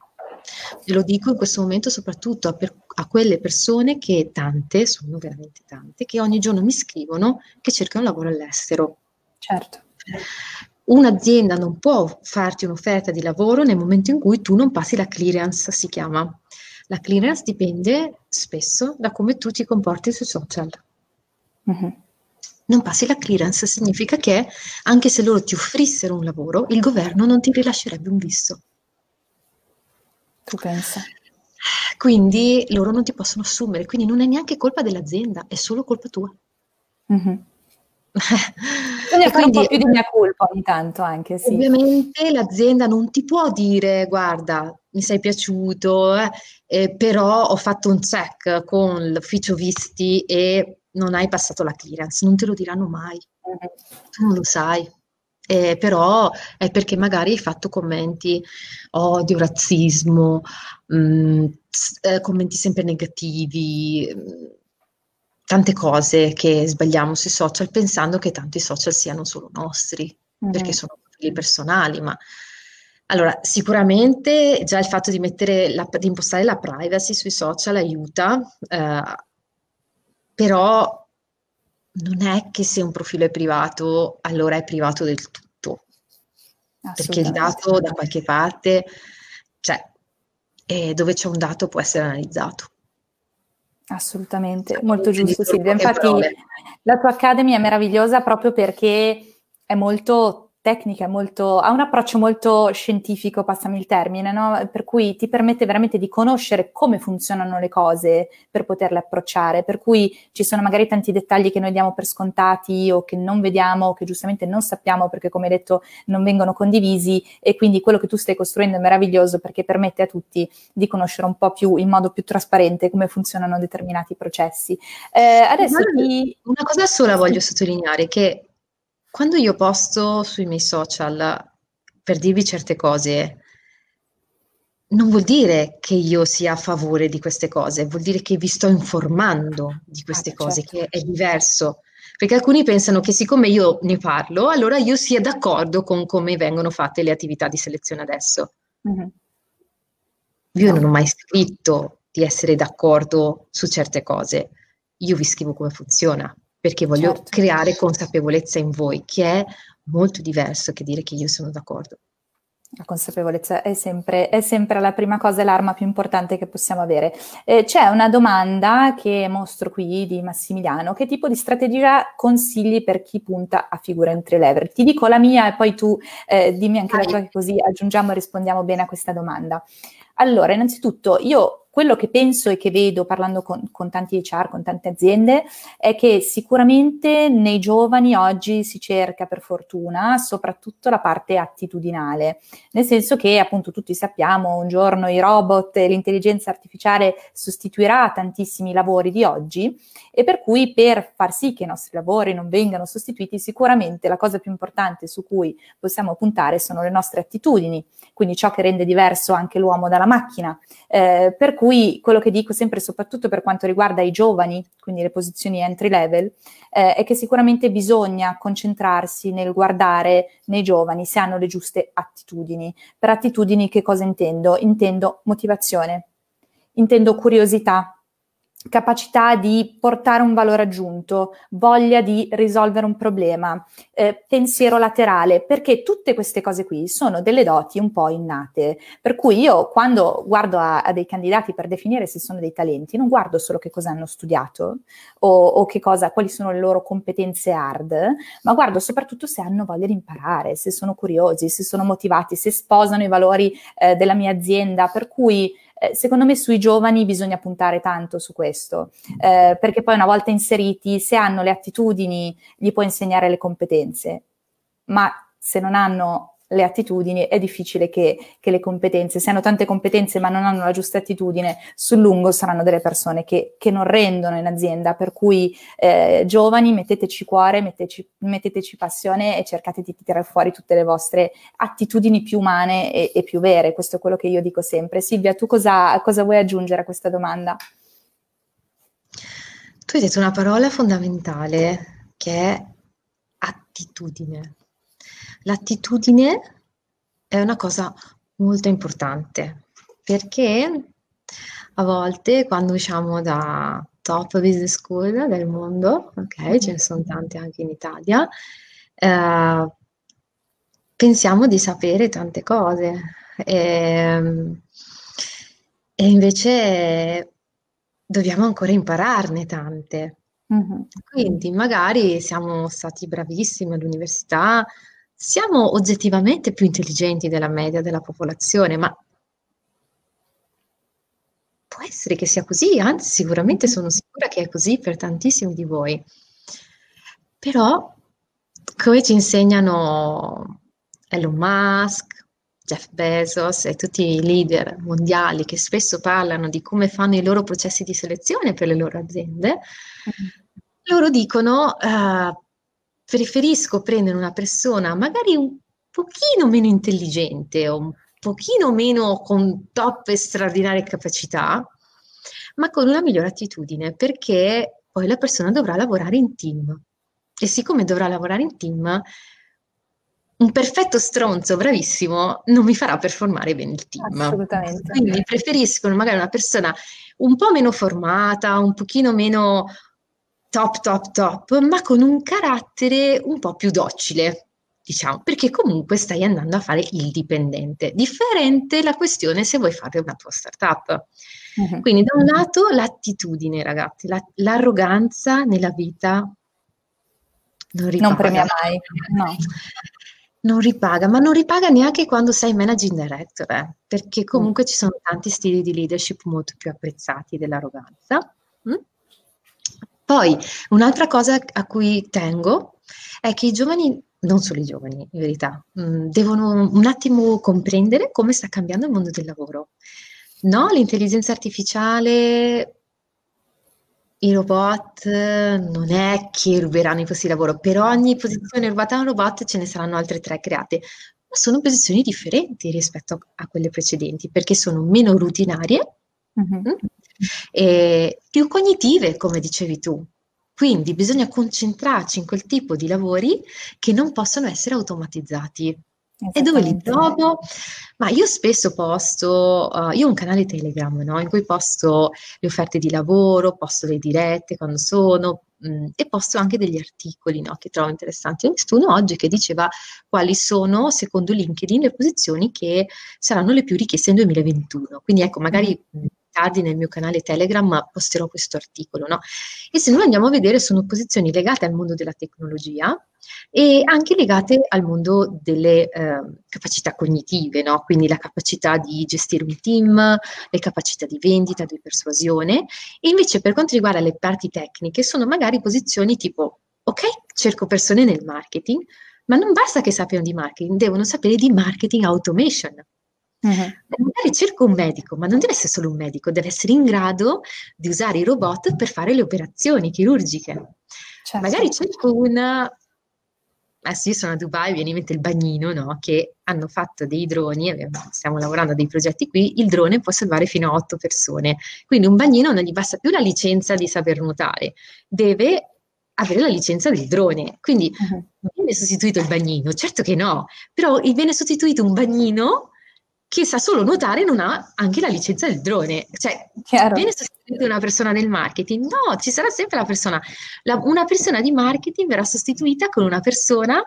Lo dico in questo momento soprattutto a, per, a, quelle persone che tante, sono veramente tante, che ogni giorno mi scrivono che cercano lavoro all'estero. Certo. Un'azienda non può farti un'offerta di lavoro nel momento in cui tu non passi la clearance, si chiama. La clearance dipende spesso da come tu ti comporti sui social. Mm-hmm non passi la clearance significa che anche se loro ti offrissero un lavoro, il governo non ti rilascerebbe un visto. Tu pensa? Quindi loro non ti possono assumere, quindi non è neanche colpa dell'azienda, è solo colpa tua. Mm-hmm. Quindi fare un po' più di mia colpa ogni tanto anche, sì. Ovviamente l'azienda non ti può dire guarda, mi sei piaciuto, eh, eh, però ho fatto un check con l'ufficio visti e non hai passato la clearance, non te lo diranno mai, tu non lo sai. Eh, però è perché magari hai fatto commenti odio, razzismo, mh, mm, eh, commenti sempre negativi, mh, mm, tante cose che sbagliamo sui social pensando che tanto i social siano solo nostri, mm-hmm. perché sono profili personali, ma allora, sicuramente già il fatto di, la, di impostare la privacy sui social aiuta, eh, però non è che se un profilo è privato, allora è privato del tutto. Perché il dato da qualche parte, cioè, e dove c'è un dato può essere analizzato. Assolutamente, molto giusto Silvia. Infatti la tua Academy è meravigliosa proprio perché è molto tecnica, molto, ha un approccio molto scientifico, passami il termine, no? per cui ti permette veramente di conoscere come funzionano le cose per poterle approcciare, per cui ci sono magari tanti dettagli che noi diamo per scontati o che non vediamo, che giustamente non sappiamo perché come detto non vengono condivisi e quindi quello che tu stai costruendo è meraviglioso perché permette a tutti di conoscere un po' più, in modo più trasparente come funzionano determinati processi. Eh, adesso ti... Una cosa sola voglio sottolineare, che quando io posto sui miei social per dirvi certe cose, non vuol dire che io sia a favore di queste cose, vuol dire che vi sto informando di queste ah, cose, certo. che è diverso. Perché alcuni pensano che siccome io ne parlo, allora io sia d'accordo con come vengono fatte le attività di selezione adesso. Mm-hmm. Io non ho mai scritto di essere d'accordo su certe cose, io vi scrivo come funziona perché voglio certo. creare consapevolezza in voi, che è molto diverso che dire che io sono d'accordo. La consapevolezza è sempre, è sempre, la prima cosa e l'arma più importante che possiamo avere. Eh, c'è una domanda che mostro qui di Massimiliano. Che tipo di strategia consigli per chi punta a figura entry level? Ti dico la mia e poi tu eh, dimmi anche la tua così aggiungiamo e rispondiamo bene a questa domanda. Allora, innanzitutto io quello che penso e che vedo parlando con, con, tanti HR, con tante aziende, è che sicuramente nei giovani oggi si cerca per fortuna soprattutto la parte attitudinale, nel senso che appunto tutti sappiamo un giorno i robot e l'intelligenza artificiale sostituirà tantissimi lavori di oggi e per cui per far sì che i nostri lavori non vengano sostituiti sicuramente la cosa più importante su cui possiamo puntare sono le nostre attitudini, quindi ciò che rende diverso anche l'uomo dalla macchina. Eh, per cui quello che dico sempre, soprattutto per quanto riguarda i giovani, quindi le posizioni entry level, eh, è che sicuramente bisogna concentrarsi nel guardare nei giovani se hanno le giuste attitudini. Per attitudini che cosa intendo? Intendo motivazione, intendo curiosità, capacità di portare un valore aggiunto, voglia di risolvere un problema, eh, pensiero laterale, perché tutte queste cose qui sono delle doti un po' innate. Per cui io quando guardo a, a dei candidati per definire se sono dei talenti, non guardo solo che cosa hanno studiato o, o cosa, quali sono le loro competenze hard, ma guardo soprattutto se hanno voglia di imparare, se sono curiosi, se sono motivati, se sposano i valori eh, della mia azienda. Per cui eh, secondo me sui giovani bisogna puntare tanto su questo, eh, perché poi una volta inseriti, se hanno le attitudini, gli puoi insegnare le competenze, ma se non hanno le attitudini, è difficile che, che, le competenze, se hanno tante competenze ma non hanno la giusta attitudine, sul lungo saranno delle persone che, che non rendono in azienda. Per cui eh, giovani, metteteci cuore, metteteci, metteteci, passione e cercate di tirare fuori tutte le vostre attitudini più umane e, e più vere. Questo è quello che io dico sempre. Silvia, tu cosa, cosa vuoi aggiungere a questa domanda? Tu hai detto una parola fondamentale che è attitudine L'attitudine è una cosa molto importante perché a volte quando usciamo da top business school del mondo, ok, ce ne sono tante anche in Italia, eh, pensiamo di sapere tante cose e, ehm, e, invece dobbiamo ancora impararne tante. Mm-hmm. Quindi magari siamo stati bravissimi all'università, siamo oggettivamente più intelligenti della media della popolazione, ma può essere che sia così, anzi sicuramente sono sicura che è così per tantissimi di voi. Però, come ci insegnano Elon Musk, Jeff Bezos e tutti i leader mondiali che spesso parlano di come fanno i loro processi di selezione per le loro aziende, mm-hmm. loro dicono uh, preferisco prendere una persona magari un pochino meno intelligente o un pochino meno con top e straordinarie capacità, ma con una migliore attitudine, perché poi la persona dovrà lavorare in team. E siccome dovrà lavorare in team, un perfetto stronzo bravissimo non mi farà performare bene il team. Assolutamente. Quindi preferiscono magari una persona un po' meno formata, un pochino meno top, top, top, ma con un carattere un po' più docile. diciamo, perché comunque stai andando a fare il dipendente. Differente la questione se vuoi fare una tua startup. Uh-huh. Quindi da un lato l'attitudine, ragazzi, la, l'arroganza nella vita non ripaga. Non premia mai, no. Non ripaga, ma non ripaga neanche quando sei managing director, eh, perché comunque mm. ci sono tanti stili di leadership molto più apprezzati dell'arroganza. Mm? Poi un'altra cosa a cui tengo è che i giovani, non solo i giovani in verità, mh, mm, devono un attimo comprendere come sta cambiando il mondo del lavoro. No, l'intelligenza artificiale, i robot non è che ruberanno i posti di lavoro, per ogni posizione rubata da un robot ce ne saranno altre tre create, ma sono posizioni differenti rispetto a quelle precedenti perché sono meno rutinarie, mm-hmm. E più cognitive, come dicevi tu. Quindi bisogna concentrarci in quel tipo di lavori che non possono essere automatizzati. E dove li trovo? Ma io spesso posto, uh, io ho un canale Telegram no? in cui posto le offerte di lavoro, posto le dirette quando sono mh, mm, e posto anche degli articoli no? che trovo interessanti. Ho visto uno oggi che diceva quali sono, secondo LinkedIn, le posizioni che saranno le più richieste nel 2021. Quindi ecco, magari mm. mh, tardi nel mio canale Telegram posterò questo articolo. No? E se noi andiamo a vedere, sono posizioni legate al mondo della tecnologia e anche legate al mondo delle eh, capacità cognitive, no? quindi la capacità di gestire un team, le capacità di vendita, di persuasione. E invece per quanto riguarda le parti tecniche, sono magari posizioni tipo, ok, cerco persone nel marketing, ma non basta che sappiano di marketing, devono sapere di marketing automation. Uh-huh. Magari cerco un medico, ma non deve essere solo un medico, deve essere in grado di usare i robot per fare le operazioni chirurgiche. Certo. Magari cerco una adesso io sono a Dubai, viene in mente il bagnino, no? che hanno fatto dei droni, stiamo lavorando a dei progetti qui, il drone può salvare fino a otto persone, quindi un bagnino non gli basta più la licenza di saper nuotare, deve avere la licenza del drone, quindi uh-huh. viene sostituito il bagnino, certo che no, però viene sostituito un bagnino che sa solo nuotare non ha anche la licenza del drone. Cioè, Chiaro. viene sostituita una persona nel marketing? No, ci sarà sempre la persona. La, una persona di marketing verrà sostituita con una persona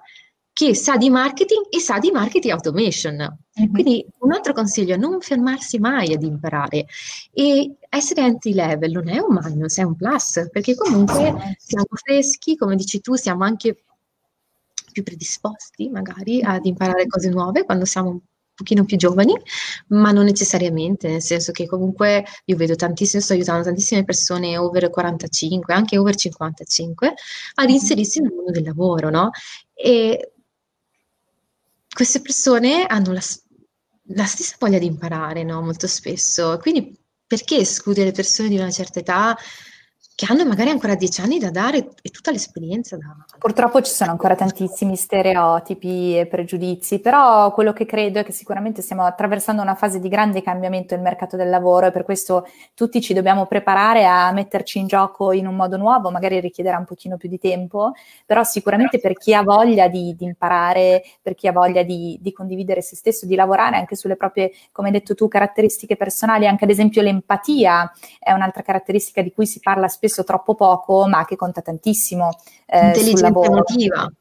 che sa di marketing e sa di marketing automation. Mm-hmm. Quindi un altro consiglio è non fermarsi mai ad imparare e essere entry level non è un minus, è un plus, perché comunque siamo freschi, come dici tu, siamo anche più predisposti magari ad imparare cose nuove quando siamo pochino più giovani, ma non necessariamente, nel senso che comunque io vedo tantissimo, sto aiutando tantissime persone over 45, anche over 55, ad inserirsi nel mondo del lavoro, no? E queste persone hanno la, la stessa voglia di imparare, no? Molto spesso. Quindi perché escludere persone di una certa età che hanno magari ancora dieci anni da dare e tutta l'esperienza da... Purtroppo ci sono ancora tantissimi stereotipi e pregiudizi, però quello che credo è che sicuramente stiamo attraversando una fase di grande cambiamento del mercato del lavoro e per questo tutti ci dobbiamo preparare a metterci in gioco in un modo nuovo, magari richiederà un pochino più di tempo, però sicuramente per chi ha voglia di, di imparare, per chi ha voglia di, di condividere se stesso, di lavorare anche sulle proprie, come hai detto tu, caratteristiche personali, anche ad esempio l'empatia è un'altra caratteristica di cui si parla spesso spesso troppo poco, ma che conta tantissimo eh, Intelligenza emotiva.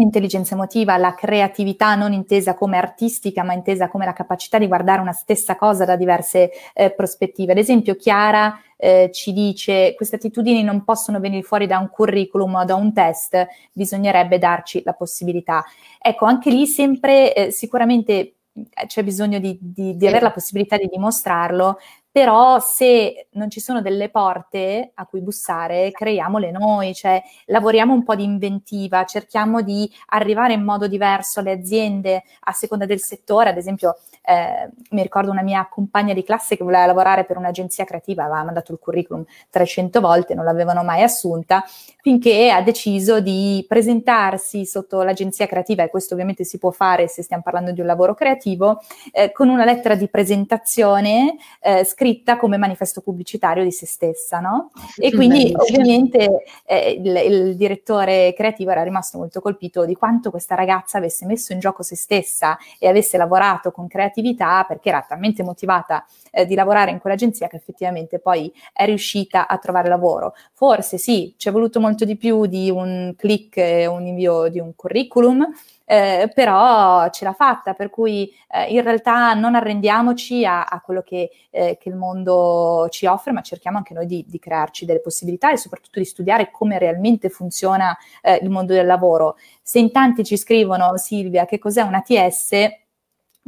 Intelligenza emotiva, la creatività non intesa come artistica, ma intesa come la capacità di guardare una stessa cosa da diverse eh, prospettive. Ad esempio, Chiara eh, ci dice queste attitudini non possono venire fuori da un curriculum o da un test, bisognerebbe darci la possibilità. Ecco, anche lì sempre eh, sicuramente eh, c'è bisogno di, di, di, avere la possibilità di dimostrarlo, però se non ci sono delle porte a cui bussare, creiamole noi, cioè lavoriamo un po' di inventiva, cerchiamo di arrivare in modo diverso alle aziende a seconda del settore, ad esempio eh, mi ricordo una mia compagna di classe che voleva lavorare per un'agenzia creativa, aveva mandato il curriculum 300 volte, non l'avevano mai assunta, finché ha deciso di presentarsi sotto l'agenzia creativa, e questo ovviamente si può fare se stiamo parlando di un lavoro creativo, eh, con una lettera di presentazione eh, scritta come manifesto pubblicitario di se stessa, no? E quindi ovviamente eh, il, il direttore creativo era rimasto molto colpito di quanto questa ragazza avesse messo in gioco se stessa e avesse lavorato con creatività perché era talmente motivata eh, di lavorare in quell'agenzia che effettivamente poi è riuscita a trovare lavoro. Forse sì, ci è voluto molto di più di un click un invio di un curriculum, eh, però ce l'ha fatta, per cui eh, in realtà non arrendiamoci a, a quello che, eh, che, il mondo ci offre, ma cerchiamo anche noi di, di, crearci delle possibilità e soprattutto di studiare come realmente funziona eh, il mondo del lavoro. Se in tanti ci scrivono, Silvia, che cos'è una TS,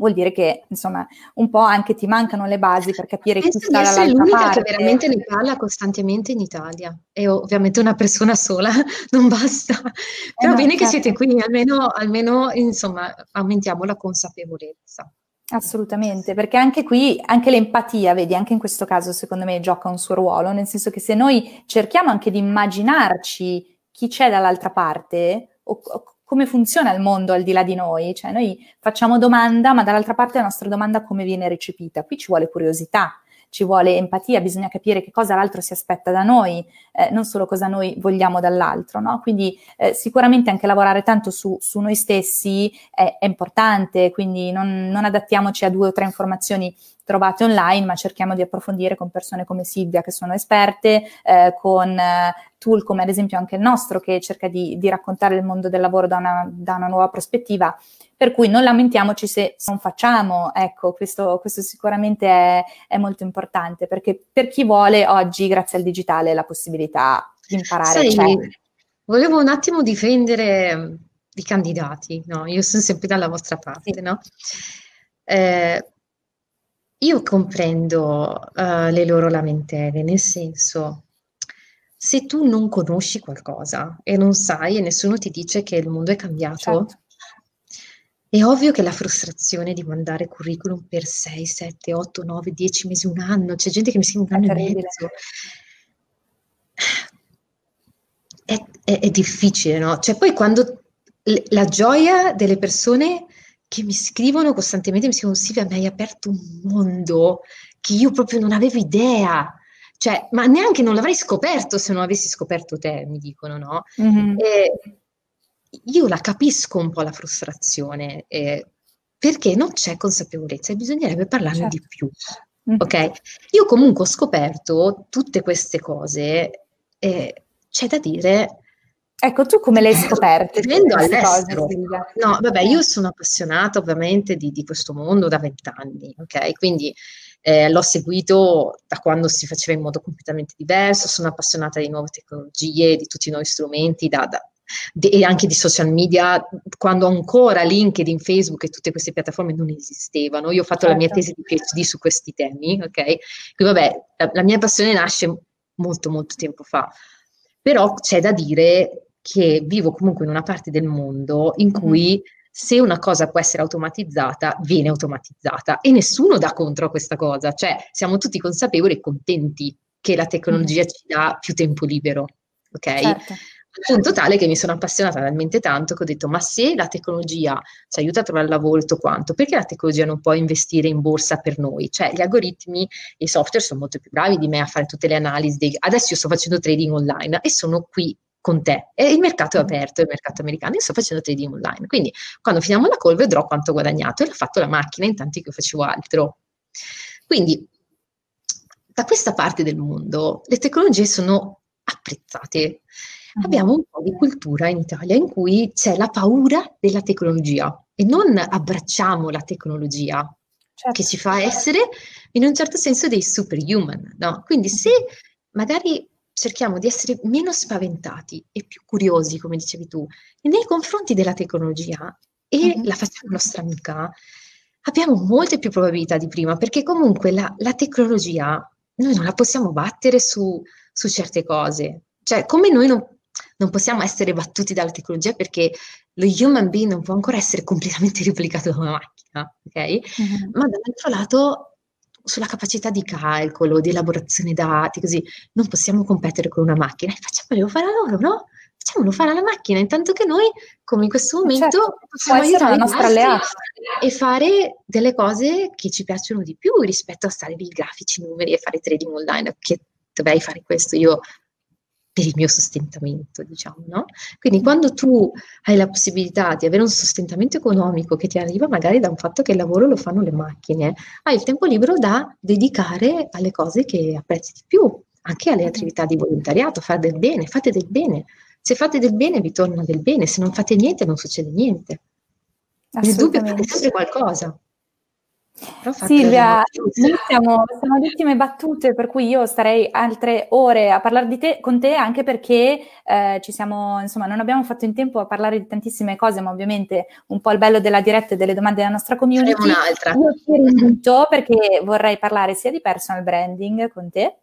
vuol dire che insomma un po' anche ti mancano le basi per capire Penso chi sta dall'altra parte. l'unica che veramente ne parla costantemente in Italia e ovviamente una persona sola non basta, però eh no, bene certo. che siete qui, almeno, almeno insomma aumentiamo la consapevolezza. Assolutamente, perché anche qui, anche l'empatia, vedi, anche in questo caso secondo me gioca un suo ruolo, nel senso che se noi cerchiamo anche di immaginarci chi c'è dall'altra parte, o, o come funziona il mondo al di là di noi, cioè noi facciamo domanda, ma dall'altra parte la nostra domanda come viene recepita. Qui ci vuole curiosità, ci vuole empatia, bisogna capire che cosa l'altro si aspetta da noi, eh, non solo cosa noi vogliamo dall'altro, no? Quindi eh, sicuramente anche lavorare tanto su, su noi stessi è, è, importante, quindi non, non adattiamoci a due o tre informazioni trovate online, ma cerchiamo di approfondire con persone come Silvia che sono esperte, eh, con eh, tool come ad esempio anche il nostro che cerca di, di raccontare il mondo del lavoro da una, da una, nuova prospettiva. Per cui non lamentiamoci se non facciamo, ecco, questo, questo sicuramente è, è, molto importante perché per chi vuole oggi, grazie al digitale, la possibilità di imparare Sai, c'è. Volevo un attimo difendere mm, i candidati, no? Io sono sempre dalla vostra parte, sì. no? Eh, io comprendo uh, le loro lamentele, nel senso, se tu non conosci qualcosa e non sai e nessuno ti dice che il mondo è cambiato, certo. è ovvio che la frustrazione di mandare curriculum per 6, 7, 8, 9, 10 mesi, un anno, c'è gente che mi scrive un anno e mezzo. È, è, è difficile, no? Cioè poi quando la gioia delle persone che mi scrivono costantemente, mi scrivono Silvia, mi hai aperto un mondo che io proprio non avevo idea. Cioè, ma neanche non l'avrei scoperto se non avessi scoperto te, mi dicono, no? Mm-hmm. io la capisco un po' la frustrazione, eh, perché non c'è consapevolezza e bisognerebbe parlarne certo. di più. Mm-hmm. Ok? Io comunque ho scoperto tutte queste cose, eh, c'è da dire Ecco, tu come le hai scoperte? Vivendo all'estero. no, vabbè, io sono appassionata ovviamente di, di questo mondo da vent'anni, ok? Quindi eh, l'ho seguito da quando si faceva in modo completamente diverso, sono appassionata di nuove tecnologie, di tutti i nuovi strumenti, da, da, de, e anche di social media, quando ancora LinkedIn, Facebook e tutte queste piattaforme non esistevano. Io ho fatto certo. la mia certo. tesi di PhD su questi temi, ok? Quindi vabbè, la, la mia passione nasce molto molto tempo fa. Però c'è da dire che vivo comunque in una parte del mondo in cui se una cosa può essere automatizzata, viene automatizzata e nessuno dà contro a questa cosa, cioè siamo tutti consapevoli e contenti che la tecnologia mm. ci dà più tempo libero, ok? Certo. Al punto tale che mi sono appassionata talmente tanto che ho detto: ma se la tecnologia ci aiuta a trovare lavoro tutto quanto, perché la tecnologia non può investire in borsa per noi? Cioè, gli algoritmi e i software sono molto più bravi di me a fare tutte le analisi. Dei... Adesso io sto facendo trading online e sono qui con te. E il mercato è aperto, il mercato americano, io sto facendo trading online. Quindi quando finiamo la call vedrò quanto ho guadagnato e l'ha fatto la macchina intanto che io facevo altro. Quindi da questa parte del mondo le tecnologie sono apprezzate. Mm. Abbiamo un po' di cultura in Italia in cui c'è la paura della tecnologia e non abbracciamo la tecnologia certo. che ci fa essere in un certo senso dei superhuman. No? Quindi se magari cerchiamo di essere meno spaventati e più curiosi, come dicevi tu, nei confronti della tecnologia e mm-hmm. la facciamo nostra amica, abbiamo molte più probabilità di prima, perché comunque la, la tecnologia noi non la possiamo battere su, su certe cose. Cioè, come noi non, non, possiamo essere battuti dalla tecnologia perché lo human being non può ancora essere completamente replicato da una macchina, ok? Mm-hmm. Ma dall'altro lato sulla capacità di calcolo, di elaborazione dati, così non possiamo competere con una macchina. Facciamolo fare a loro, no? Facciamolo fare alla macchina, intanto che noi, come in questo momento, certo, possiamo aiutare la nostra alleata. e fare delle cose che ci piacciono di più rispetto a stare lì grafici, numeri e fare trading online, che dovrei fare questo io per il mio sostentamento, diciamo, no? Quindi quando tu hai la possibilità di avere un sostentamento economico che ti arriva magari da un fatto che il lavoro lo fanno le macchine, hai il tempo libero da dedicare alle cose che apprezzi di più, anche alle attività di volontariato, fare del bene, fate del bene. Se fate del bene vi torna del bene, se non fate niente non succede niente. Il dubbio è sempre qualcosa. Silvia, noi siamo, siamo alle ultime battute, per cui io starei altre ore a parlare di te, con te, anche perché eh, ci siamo, insomma, non abbiamo fatto in tempo a parlare di tantissime cose, ma ovviamente un po' il bello della diretta e delle domande della nostra community. un'altra. Io ti rinvito perché vorrei parlare sia di personal branding con te,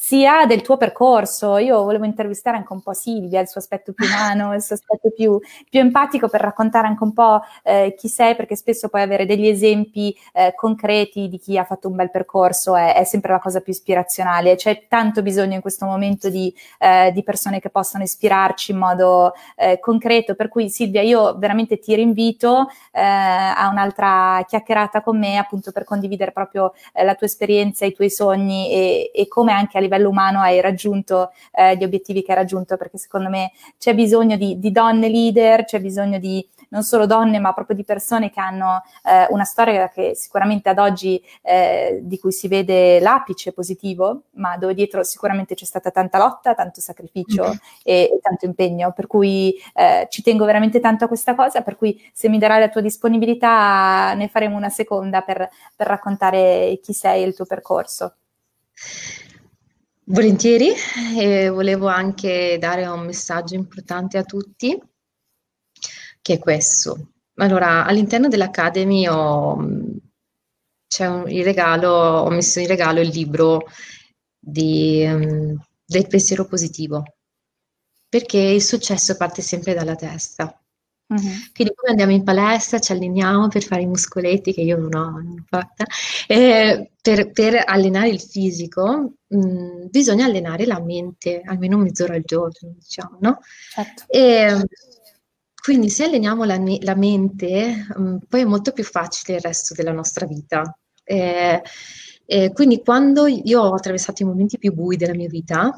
sia del tuo percorso. Io volevo intervistare anche un po' Silvia, il suo aspetto più umano, il suo aspetto più, più empatico per raccontare anche un po' eh, chi sei, perché spesso puoi avere degli esempi eh, concreti di chi ha fatto un bel percorso, è, è, sempre la cosa più ispirazionale. C'è tanto bisogno in questo momento di, eh, di persone che possano ispirarci in modo eh, concreto, per cui Silvia io veramente ti rinvito eh, a un'altra chiacchierata con me appunto per condividere proprio eh, la tua esperienza, i tuoi sogni e, e come anche a livello umano hai raggiunto eh, gli obiettivi che hai raggiunto, perché secondo me c'è bisogno di, di, donne leader, c'è bisogno di non solo donne, ma proprio di persone che hanno eh, una storia che sicuramente ad oggi eh, di cui si vede l'apice positivo, ma dove dietro sicuramente c'è stata tanta lotta, tanto sacrificio mm-hmm. e, e, tanto impegno. Per cui eh, ci tengo veramente tanto a questa cosa, per cui se mi darai la tua disponibilità ne faremo una seconda per, per raccontare chi sei e il tuo percorso. Volentieri, e volevo anche dare un messaggio importante a tutti, che è questo. Allora, all'interno dell'Academy ho, c'è un, il regalo, ho messo in regalo il libro di, um, del pensiero positivo, perché il successo parte sempre dalla testa. Uh-huh. Quindi come andiamo in palestra, ci alleniamo per fare i muscoletti che io non ho, non fatta, eh, per, per, allenare il fisico mh, bisogna allenare la mente, almeno mezz'ora al giorno, diciamo, no? Certo. E, quindi se alleniamo la, la mente, mh, poi è molto più facile il resto della nostra vita. Eh, eh, quindi quando io ho attraversato i momenti più bui della mia vita,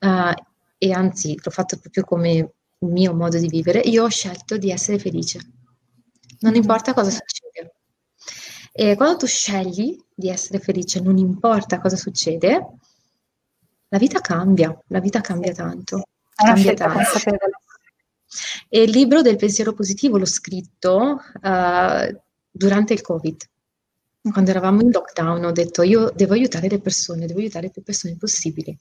uh, e anzi l'ho fatto proprio come mio modo di vivere, io ho scelto di essere felice. Non mm-hmm. importa cosa succede. E quando tu scegli di essere felice, non importa cosa succede, la vita cambia, la vita cambia tanto. È cambia tanto. consapevole. E il libro del pensiero positivo l'ho scritto uh, durante il Covid. Quando eravamo in lockdown ho detto io devo aiutare le persone, devo aiutare più persone possibili.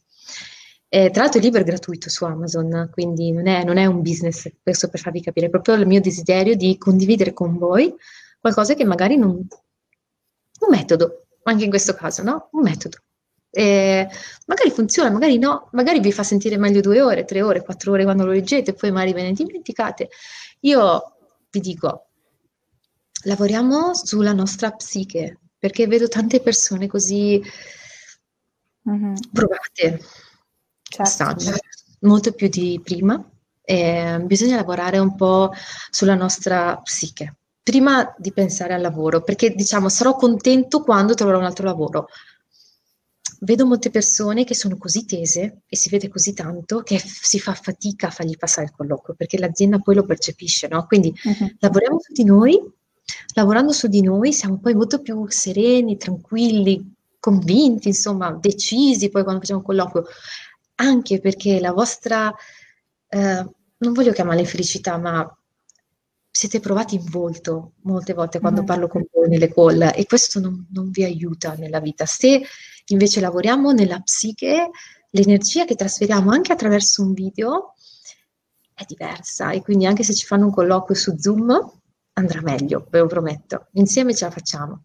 Eh, tra l'altro il libro è gratuito su Amazon, quindi non è, non è, un business, questo per farvi capire, è proprio il mio desiderio di condividere con voi qualcosa che magari non... un metodo, anche in questo caso, no? Un metodo. Eh, magari funziona, magari no, magari vi fa sentire meglio due ore, tre ore, quattro ore quando lo leggete, poi magari ve ne dimenticate. Io vi dico, lavoriamo sulla nostra psiche, perché vedo tante persone così mm-hmm. provate, certo. molto più di prima. Eh, bisogna lavorare un po' sulla nostra psiche prima di pensare al lavoro, perché diciamo sarò contento quando troverò un altro lavoro. Vedo molte persone che sono così tese e si vede così tanto che si fa fatica a fargli passare il colloquio perché l'azienda poi lo percepisce, no? Quindi uh-huh. lavoriamo su di noi, lavorando su di noi siamo poi molto più sereni, tranquilli, convinti, insomma, decisi poi quando facciamo un colloquio anche perché la vostra, eh, non voglio chiamarla infelicità, ma siete provati in volto molte volte quando mm. parlo con voi nelle call e questo non, non, vi aiuta nella vita. Se invece lavoriamo nella psiche, l'energia che trasferiamo anche attraverso un video è diversa e quindi anche se ci fanno un colloquio su Zoom andrà meglio, ve lo prometto. Insieme ce la facciamo.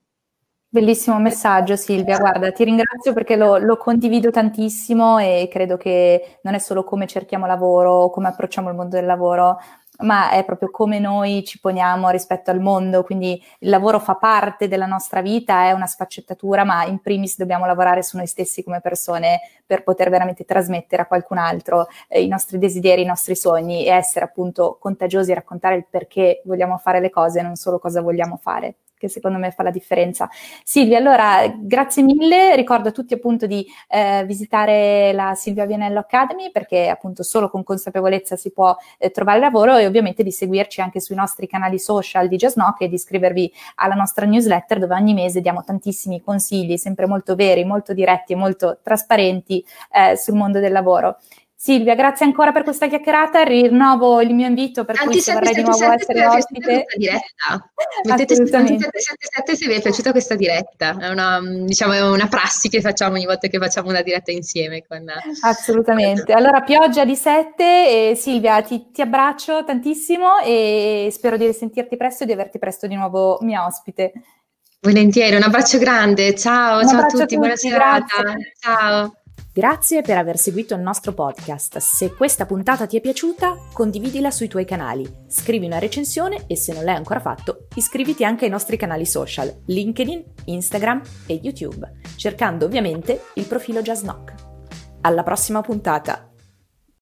Bellissimo messaggio Silvia, guarda, ti ringrazio perché lo, lo, condivido tantissimo e credo che non è solo come cerchiamo lavoro, come approcciamo il mondo del lavoro, ma è proprio come noi ci poniamo rispetto al mondo, quindi il lavoro fa parte della nostra vita, è una sfaccettatura, ma in primis dobbiamo lavorare su noi stessi come persone per poter veramente trasmettere a qualcun altro eh, i nostri desideri, i nostri sogni e essere appunto contagiosi e raccontare il perché vogliamo fare le cose, non solo cosa vogliamo fare che secondo me fa la differenza. Silvia, allora grazie mille, ricordo a tutti appunto di eh, visitare la Silvia Vianello Academy perché appunto solo con consapevolezza si può eh, trovare lavoro e ovviamente di seguirci anche sui nostri canali social di Jasnock e di iscrivervi alla nostra newsletter dove ogni mese diamo tantissimi consigli, sempre molto veri, molto diretti e molto trasparenti eh, sul mondo del lavoro. Silvia, grazie ancora per questa chiacchierata. Rinnovo il mio invito per cui se vorrei di nuovo essere ospite. Diretta. Mettete 777 se vi è piaciuta questa diretta. È una, diciamo, è una prassi che facciamo ogni volta che facciamo una diretta insieme. Con... Assolutamente. Allora, pioggia di sette. E Silvia, ti, ti abbraccio tantissimo e spero di risentirti presto e di averti presto di nuovo mia ospite. Volentieri, un abbraccio grande. Ciao, ciao a tutti, a tutti buona serata. Grazie. Ciao. Grazie per aver seguito il nostro podcast. Se questa puntata ti è piaciuta, condividila sui tuoi canali, scrivi una recensione e se non l'hai ancora fatto, iscriviti anche ai nostri canali social, LinkedIn, Instagram e YouTube, cercando ovviamente il profilo Just Knock. Alla prossima puntata!